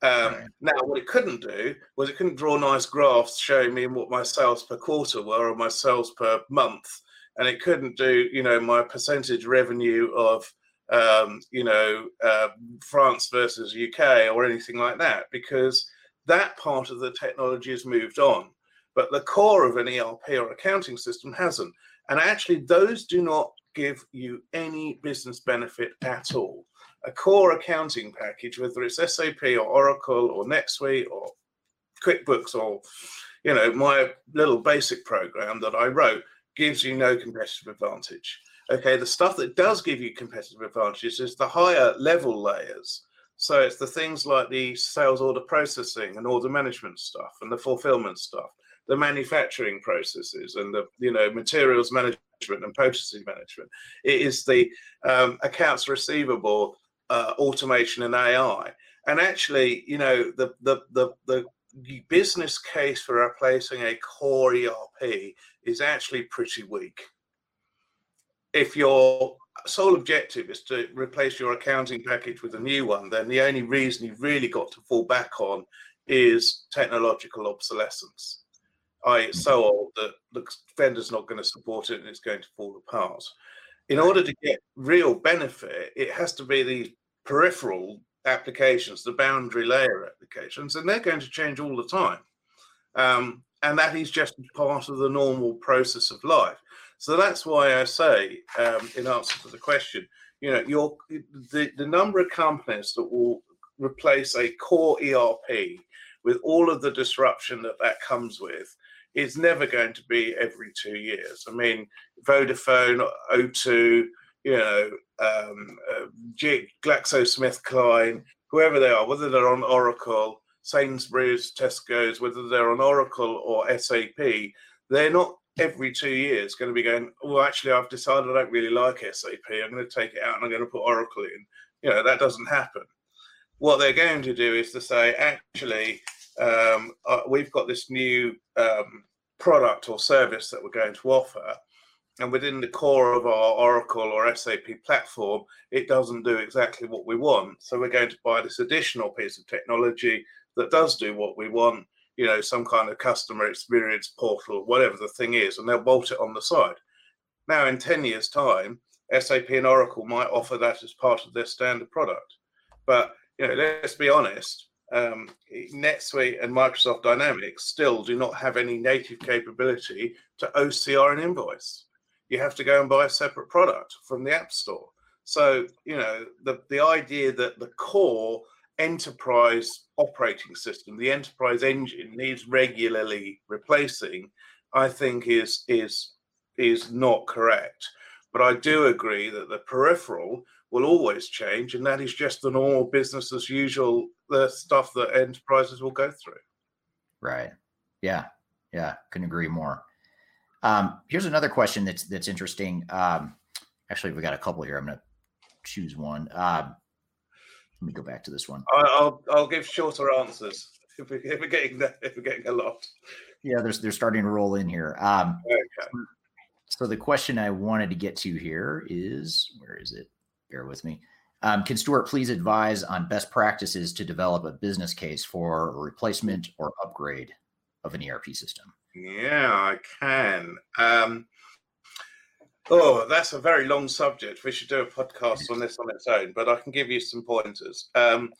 Um, right. Now, what it couldn't do was it couldn't draw nice graphs showing me what my sales per quarter were or my sales per month, and it couldn't do, you know, my percentage revenue of, um, you know, uh, France versus UK or anything like that, because that part of the technology has moved on, but the core of an ERP or accounting system hasn't. And actually, those do not give you any business benefit at all a core accounting package, whether it's SAP or Oracle or NetSuite or QuickBooks or you know my little basic program that I wrote gives you no competitive advantage. Okay, the stuff that does give you competitive advantages is the higher level layers. So it's the things like the sales order processing and order management stuff and the fulfillment stuff, the manufacturing processes and the you know materials management and purchasing management. It is the um, accounts receivable uh, automation and AI. And actually, you know, the, the, the, the business case for replacing a core ERP is actually pretty weak. If your sole objective is to replace your accounting package with a new one, then the only reason you've really got to fall back on is technological obsolescence. I it's so old that the vendor's not going to support it and it's going to fall apart in order to get real benefit, it has to be the peripheral applications, the boundary layer applications, and they're going to change all the time. Um, and that is just part of the normal process of life. So that's why I say, um, in answer to the question, you know, your the, the number of companies that will replace a core ERP with all of the disruption that that comes with is never going to be every two years. I mean, Vodafone, O2, you know, um, uh, GlaxoSmithKline, whoever they are, whether they're on Oracle, Sainsbury's, Tesco's, whether they're on Oracle or SAP, they're not every two years going to be going, well, actually, I've decided I don't really like SAP. I'm going to take it out and I'm going to put Oracle in. You know, that doesn't happen. What they're going to do is to say, actually, um, uh, we've got this new um, product or service that we're going to offer. And within the core of our Oracle or SAP platform, it doesn't do exactly what we want. So we're going to buy this additional piece of technology that does do what we want you know, some kind of customer experience portal, whatever the thing is, and they'll bolt it on the side. Now, in 10 years' time, SAP and Oracle might offer that as part of their standard product. But, you know, let's be honest, um, NetSuite and Microsoft Dynamics still do not have any native capability to OCR an invoice. You have to go and buy a separate product from the App Store. So, you know, the, the idea that the core enterprise operating system, the enterprise engine needs regularly replacing, I think is is is not correct. But I do agree that the peripheral will always change, and that is just the normal business as usual, the stuff that enterprises will go through. Right. Yeah. Yeah. Couldn't agree more. Um, here's another question that's that's interesting. Um, actually, we got a couple here. I'm going to choose one. Um, let me go back to this one. I'll I'll give shorter answers if, we, if we're getting that, if we're getting a lot. Yeah, they're they're starting to roll in here. Um, okay. So the question I wanted to get to here is where is it? Bear with me. Um, can Stuart please advise on best practices to develop a business case for a replacement or upgrade of an ERP system? Yeah, I can. Um, Oh, that's a very long subject. We should do a podcast on this on its own, but I can give you some pointers. Um,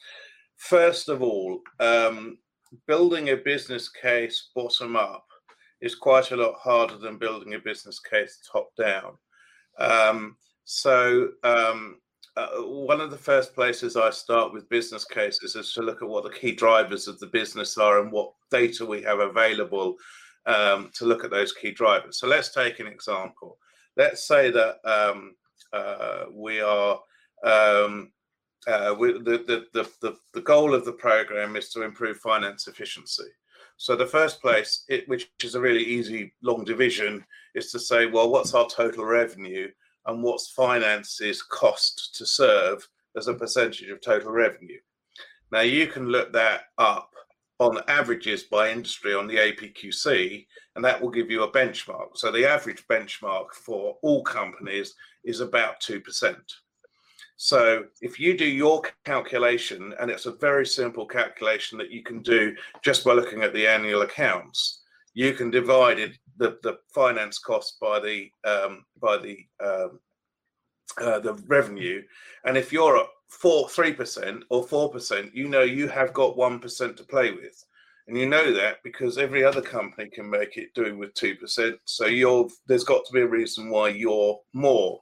first of all, um, building a business case bottom up is quite a lot harder than building a business case top down. Um, so, um, uh, one of the first places I start with business cases is to look at what the key drivers of the business are and what data we have available um, to look at those key drivers. So, let's take an example let's say that um, uh, we are um, uh, we, the, the, the, the, goal of the program is to improve finance efficiency. So the first place, it, which is a really easy long division, is to say, well, what's our total revenue and what's finance's cost to serve as a percentage of total revenue. Now you can look that up on averages by industry on the APQC, and that will give you a benchmark. So the average benchmark for all companies is about 2%. So if you do your calculation, and it's a very simple calculation that you can do just by looking at the annual accounts, you can divide it, the, the finance cost by the um, by the um, uh, the revenue, and if you're at four, three percent or four percent, you know you have got one percent to play with, and you know that because every other company can make it do with two percent. So you're there's got to be a reason why you're more,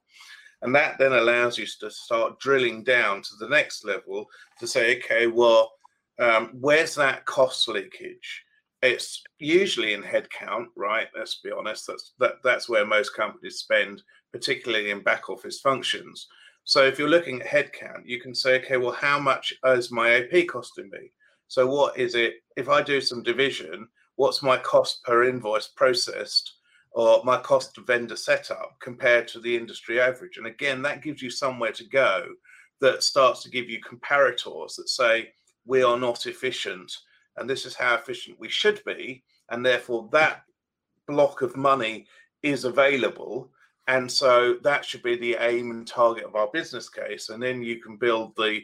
and that then allows you to start drilling down to the next level to say, okay, well, um, where's that cost leakage? It's usually in headcount, right? Let's be honest. That's that, that's where most companies spend, particularly in back office functions. So if you're looking at headcount, you can say, okay, well, how much is my AP costing me? So what is it if I do some division? What's my cost per invoice processed, or my cost of vendor setup compared to the industry average? And again, that gives you somewhere to go that starts to give you comparators that say we are not efficient and this is how efficient we should be and therefore that block of money is available and so that should be the aim and target of our business case and then you can build the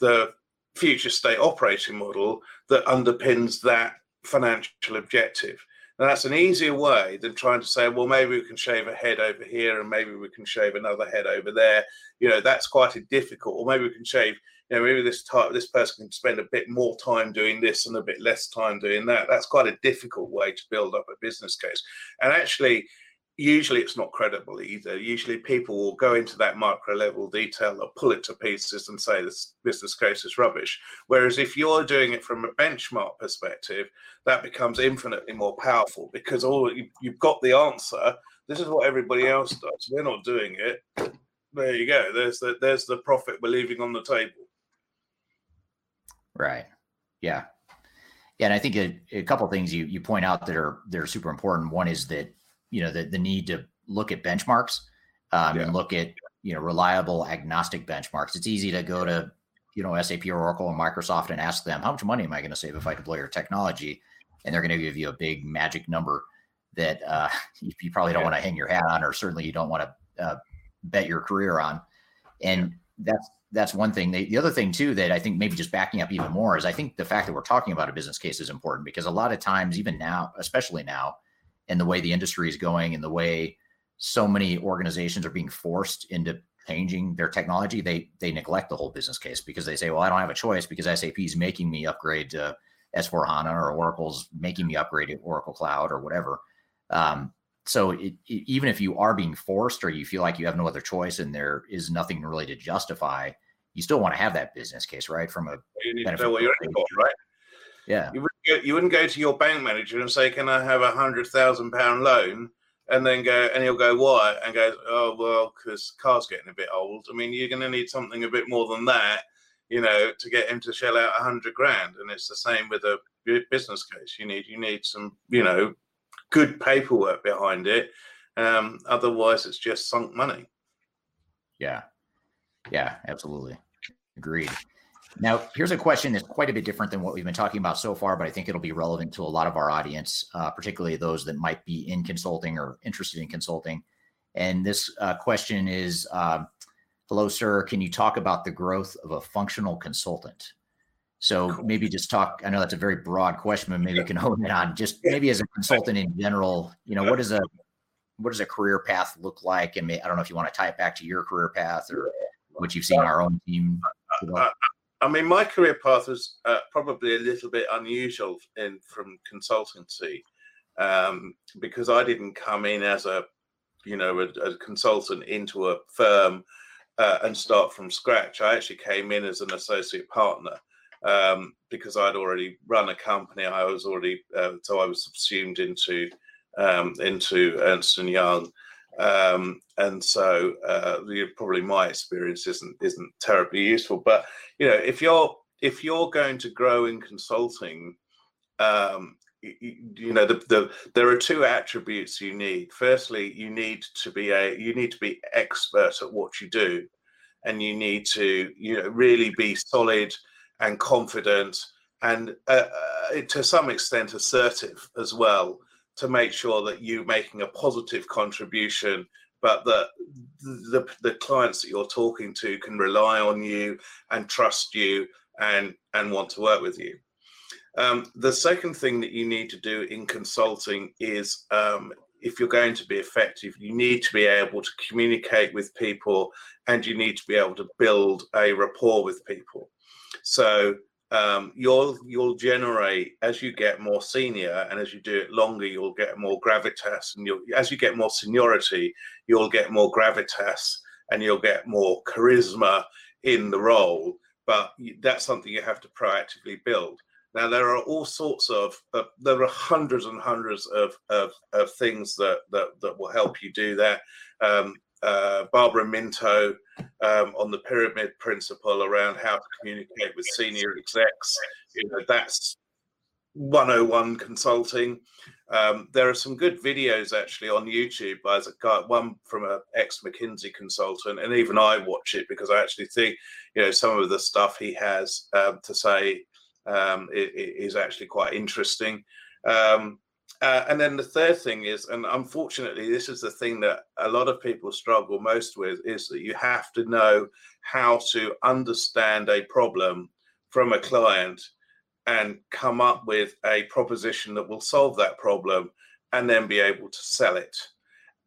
the future state operating model that underpins that financial objective now that's an easier way than trying to say well maybe we can shave a head over here and maybe we can shave another head over there you know that's quite a difficult or maybe we can shave you know, maybe this type, this person can spend a bit more time doing this and a bit less time doing that. That's quite a difficult way to build up a business case. And actually, usually it's not credible either. Usually people will go into that micro level detail or pull it to pieces and say this business case is rubbish. Whereas if you're doing it from a benchmark perspective, that becomes infinitely more powerful because all you, you've got the answer. This is what everybody else does. We're not doing it. There you go. There's the there's the profit we're leaving on the table. Right. Yeah. Yeah, and I think a, a couple things you you point out that are they're super important. One is that you know the the need to look at benchmarks um, Yeah. and look at you know reliable agnostic benchmarks. It's easy to go to you know SAP or Oracle or Microsoft and ask them how much money am I going to save if I deploy your technology, and they're going to give you a big magic number that uh, (laughs) you, you probably don't Yeah. want to hang your hat on, or certainly you don't want to uh, bet your career on. And that's that's one thing. The, the other thing too that I think maybe just backing up even more is I think the fact that we're talking about a business case is important because a lot of times, even now, especially now, and the way the industry is going and the way so many organizations are being forced into changing their technology, they they neglect the whole business case because they say, well, I don't have a choice because SAP is making me upgrade to S4 HANA or Oracle's making me upgrade to Oracle Cloud or whatever. Um, so it, it- even if you are being forced or you feel like you have no other choice and there is nothing really to justify, you still want to have that business case, right? From a You need to benefit know what you're in for, right? Yeah, You wouldn't, go, you wouldn't go to your bank manager and say, "Can I have a hundred thousand pound loan?" And then go, and he'll go, "Why?" And goes, "Oh well, because car's getting a bit old. I mean, you're going to need something a bit more than that, you know, to get him to shell out a hundred grand." And it's the same with a business case. You need you need some, you know, good paperwork behind it. Um, otherwise, it's just sunk money. Yeah. Yeah, absolutely. Agreed. Now, here's a question that's quite a bit different than what we've been talking about so far, but I think it'll be relevant to a lot of our audience, uh, particularly those that might be in consulting or interested in consulting. And this uh, question is um, Hello, sir. Can you talk about the growth of a functional consultant? So maybe just talk. I know that's a very broad question, but maybe you can (laughs) hone it on just maybe as a consultant in general. You know, what is a what does a career path look like? And may, I don't know if you want to tie it back to your career path or what you've seen our own team. develop. I mean, my career path was uh, probably a little bit unusual in from consultancy um, because I didn't come in as a, you know, a, a consultant into a firm uh, and start from scratch. I actually came in as an associate partner um, because I'd already run a company. I was already uh, so I was subsumed into um, into Ernst and Young. Um, and so uh, probably my experience isn't isn't terribly useful. But you know, if you're if you're going to grow in consulting, um, y- y- you know, the, the there are two attributes you need. Firstly, you need to be a you need to be expert at what you do, and you need to you know really be solid and confident and uh, uh, to some extent assertive as well to make sure that you're making a positive contribution but that the, the clients that you're talking to can rely on you and trust you and and want to work with you. Um, the second thing that you need to do in consulting is um, if you're going to be effective you need to be able to communicate with people and you need to be able to build a rapport with people. So um, you'll you'll generate as you get more senior and as you do it longer you'll get more gravitas and you'll as you get more seniority you'll get more gravitas and you'll get more charisma in the role. But that's something you have to proactively build. Now there are all sorts of uh, there are hundreds and hundreds of, of, of things that, that that will help you do that. Um, uh, Barbara Minto um, on the pyramid principle around how to communicate with senior execs. You know, that's 101 consulting. Um, there are some good videos actually on YouTube by a guy, one from an ex McKinsey consultant, and even I watch it because I actually think, you know, some of the stuff he has um, to say um, is actually quite interesting. Um, uh, and then the third thing is, and unfortunately, this is the thing that a lot of people struggle most with, is that you have to know how to understand a problem from a client and come up with a proposition that will solve that problem and then be able to sell it.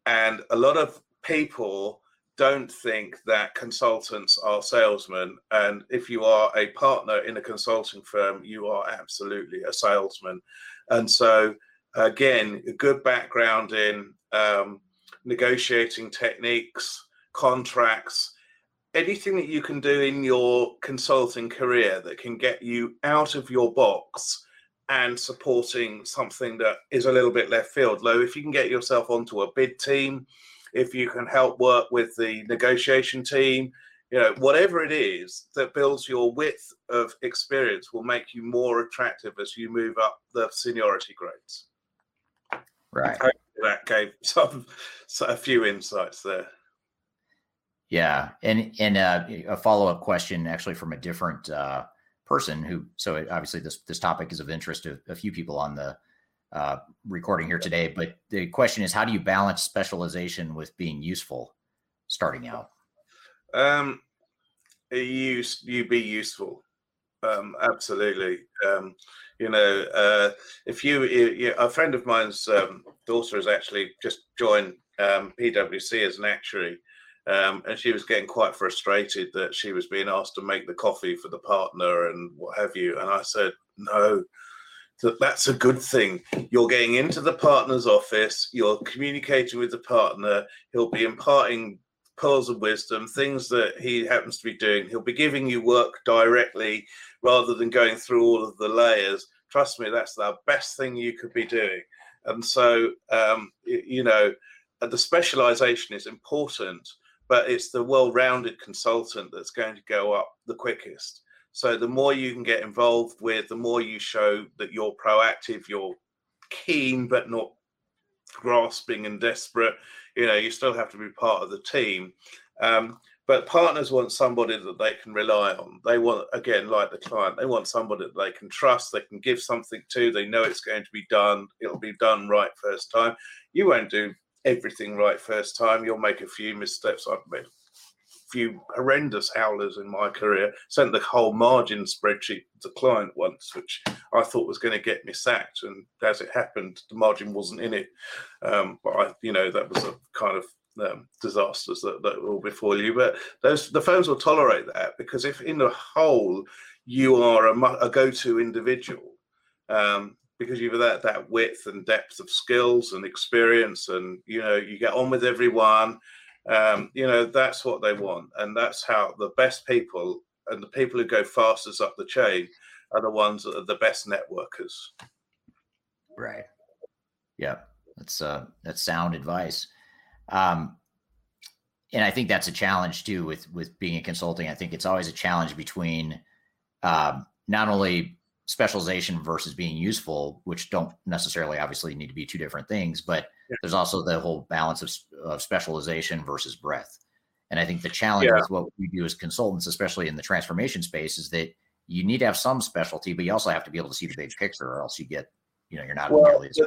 And a lot of people don't think that consultants are salesmen. And if you are a partner in a consulting firm, you are absolutely a salesman. And so, again, a good background in um, negotiating techniques, contracts, anything that you can do in your consulting career that can get you out of your box and supporting something that is a little bit left field. Though, if you can get yourself onto a bid team, if you can help work with the negotiation team, you know, whatever it is that builds your width of experience will make you more attractive as you move up the seniority grades. Right. That gave (laughs) some a few insights there. Yeah, and and uh, a follow up question actually from a different uh, person who. So obviously this this topic is of interest to a few people on the uh, recording here today. But the question is, how do you balance specialization with being useful starting out? Um, you you be useful. Um, absolutely. Um, you know, uh, if you, you, a friend of mine's um, daughter has actually just joined um, PwC as an actuary, um, and she was getting quite frustrated that she was being asked to make the coffee for the partner and what have you. And I said, no, that that's a good thing. You're getting into the partner's office, you're communicating with the partner, he'll be imparting pearls of wisdom, things that he happens to be doing. He'll be giving you work directly rather than going through all of the layers. Trust me, that's the best thing you could be doing. And so, um, you know, the specialization is important, but it's the well rounded consultant that's going to go up the quickest. So, the more you can get involved with, the more you show that you're proactive, you're keen, but not grasping and desperate. You know, you still have to be part of the team. Um, but partners want somebody that they can rely on. They want, again, like the client, they want somebody that they can trust, they can give something to, they know it's going to be done, it'll be done right first time. You won't do everything right first time. You'll make a few missteps. I've made a few horrendous howlers in my career. Sent the whole margin spreadsheet to the client once, which I thought was going to get me sacked. And as it happened, the margin wasn't in it. Um, but I, you know, that was a kind of um, disasters that, that will befall you. But those the firms will tolerate that because if in the whole you are a, a go-to individual, um, because you've that that width and depth of skills and experience, and you know you get on with everyone. Um, you know that's what they want, and that's how the best people and the people who go fastest up the chain are the ones that are the best networkers. Right. Yeah, that's uh, that's sound advice. Um, and I think that's a challenge too with with being a consulting. I think it's always a challenge between um, not only specialization versus being useful, which don't necessarily obviously need to be two different things, but yeah. there's also the whole balance of, of, specialization versus breadth. And I think the challenge yeah. with what we do as consultants, especially in the transformation space, is that you need to have some specialty, but you also have to be able to see the big picture, or else you get, you know, you're not well, as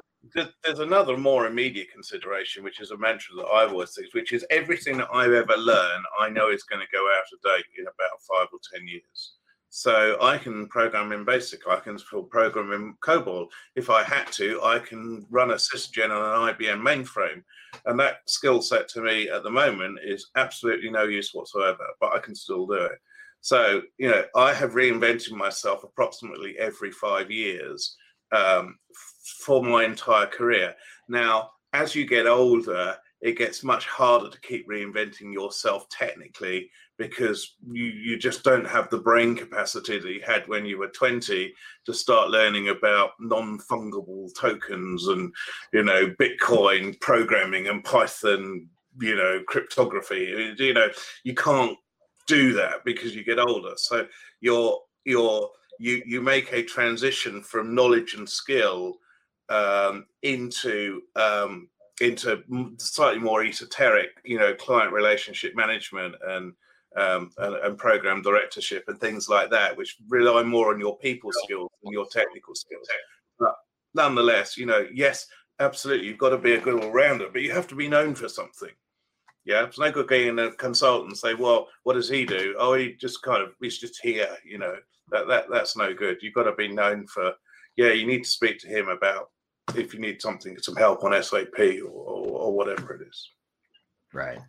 there's another more immediate consideration, which is a mantra that I've always said, which is everything that I've ever learned, I know is going to go out of date in about five or ten years. So I can program in BASIC, I can still program in COBOL. If I had to, I can run a SysGen on an IBM mainframe. And that skill set to me at the moment is absolutely no use whatsoever, but I can still do it. So, you know, I have reinvented myself approximately every five years um, for my entire career. Now, as you get older, it gets much harder to keep reinventing yourself technically because you, you just don't have the brain capacity that you had when you were 20 to start learning about non-fungible tokens and you know bitcoin programming and python you know cryptography you know you can't do that because you get older so you're you're you you make a transition from knowledge and skill um, into um, into slightly more esoteric, you know, client relationship management and, um, and, and program directorship and things like that, which rely more on your people skills and your technical skills. But nonetheless, you know, yes, absolutely, you've got to be a good all rounder, but you have to be known for something. Yeah, it's no good getting a consultant and say, "Well, what does he do?" Oh, he just kind of he's just here. You know, that that that's no good. You've got to be known for. Yeah, you need to speak to him about if you need something, some help on SAP or, or, or whatever it is. Right.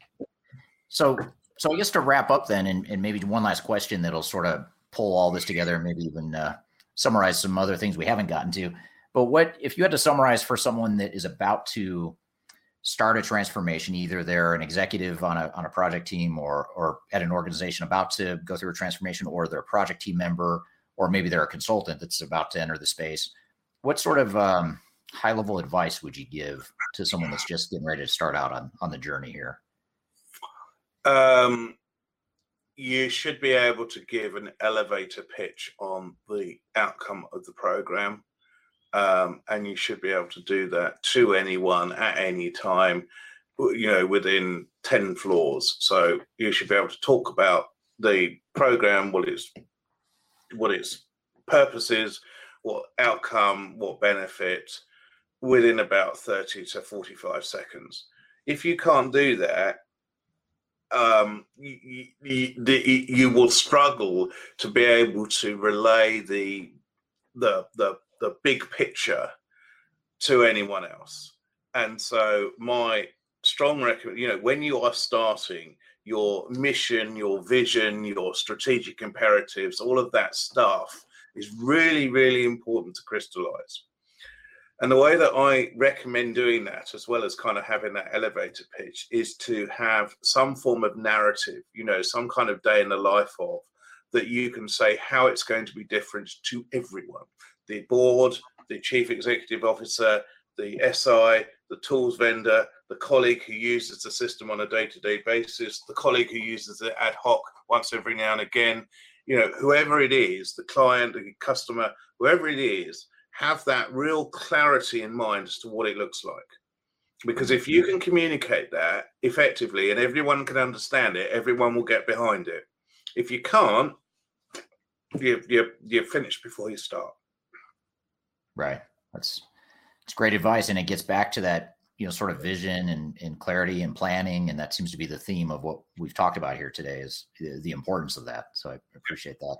So, so I guess to wrap up then, and, and maybe one last question that'll sort of pull all this together, and maybe even uh, summarize some other things we haven't gotten to. But what if you had to summarize for someone that is about to start a transformation? Either they're an executive on a on a project team, or or at an organization about to go through a transformation, or they're a project team member, or maybe they're a consultant that's about to enter the space. What sort of um, high level advice would you give to someone that's just getting ready to start out on on the journey here? Um, you should be able to give an elevator pitch on the outcome of the program. um, and you should be able to do that to anyone at any time, you know, within 10 floors. So you should be able to talk about the program, what its what its purpose is, what outcome, what benefit, within about 30 to 45 seconds. If you can't do that, um, you, you, you will struggle to be able to relay the the the the big picture to anyone else. And so my strong recommend, you know, when you are starting your mission, your vision, your strategic imperatives, all of that stuff is really, really important to crystallize. And the way that I recommend doing that, as well as kind of having that elevator pitch, is to have some form of narrative, you know, some kind of day in the life of that you can say how it's going to be different to everyone. The board, the chief executive officer, the SI, the tools vendor, the colleague who uses the system on a day to day basis, the colleague who uses it ad hoc once every now and again, you know, whoever it is, the client, the customer, whoever it is, have that real clarity in mind as to what it looks like. Because if you can communicate that effectively and everyone can understand it, everyone will get behind it. If you can't, you, you, you're finished before you start. Right. That's it's great advice, and it gets back to that you know sort of vision and, and clarity and planning, and that seems to be the theme of what we've talked about here today is the importance of that. So I appreciate that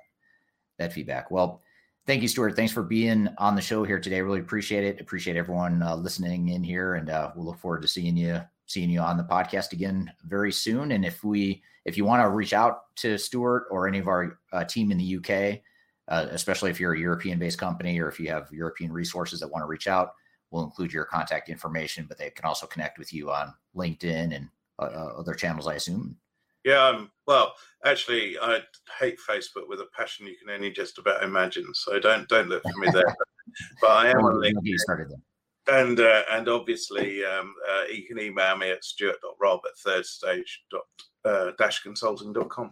that feedback. Well, thank you, Stuart. Thanks for being on the show here today. Really appreciate it. Appreciate everyone uh, listening in here, and uh, we'll look forward to seeing you seeing you on the podcast again very soon. And if we if you want to reach out to Stuart or any of our uh, team in the UK, uh, especially if you're a European based company or if you have European resources that want to reach out, we'll include your contact information, but they can also connect with you on LinkedIn and uh, uh other channels, I assume. Yeah, um, well, actually, I hate Facebook with a passion you can only just about imagine. So don't don't look for me there. (laughs) but I am on LinkedIn. started them. And uh, and obviously, um, uh, you can email me at stuart.rob at thirdstage.consulting.com. Uh,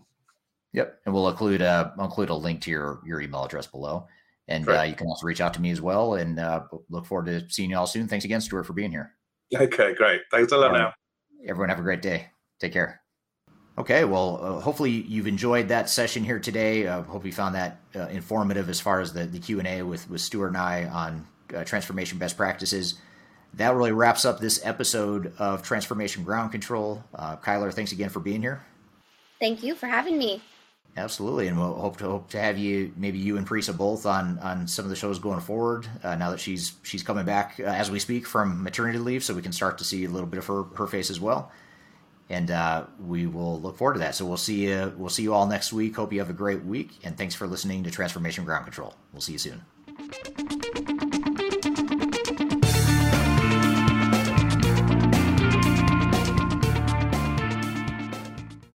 Yep, and we'll include uh, include a link to your your email address below, and uh, you can also reach out to me as well. And uh, look forward to seeing you all soon. Thanks again, Stuart, for being here. Okay, great. Thanks a lot. now, everyone, have a great day. Take care. Okay, well, uh, hopefully you've enjoyed that session here today. Uh, hope you found that uh, informative as far as the the Q and A with with Stuart and I on uh, transformation best practices. That really wraps up this episode of Transformation Ground Control. Uh, Kyler, thanks again for being here. Thank you for having me. Absolutely, and we'll hope to hope to have you, maybe you and Parisa both on on some of the shows going forward. Uh, now that she's she's coming back uh, as we speak from maternity leave, so we can start to see a little bit of her her face as well. And uh, we will look forward to that. So we'll see you we'll see you all next week. Hope you have a great week, and thanks for listening to Transformation Ground Control. We'll see you soon.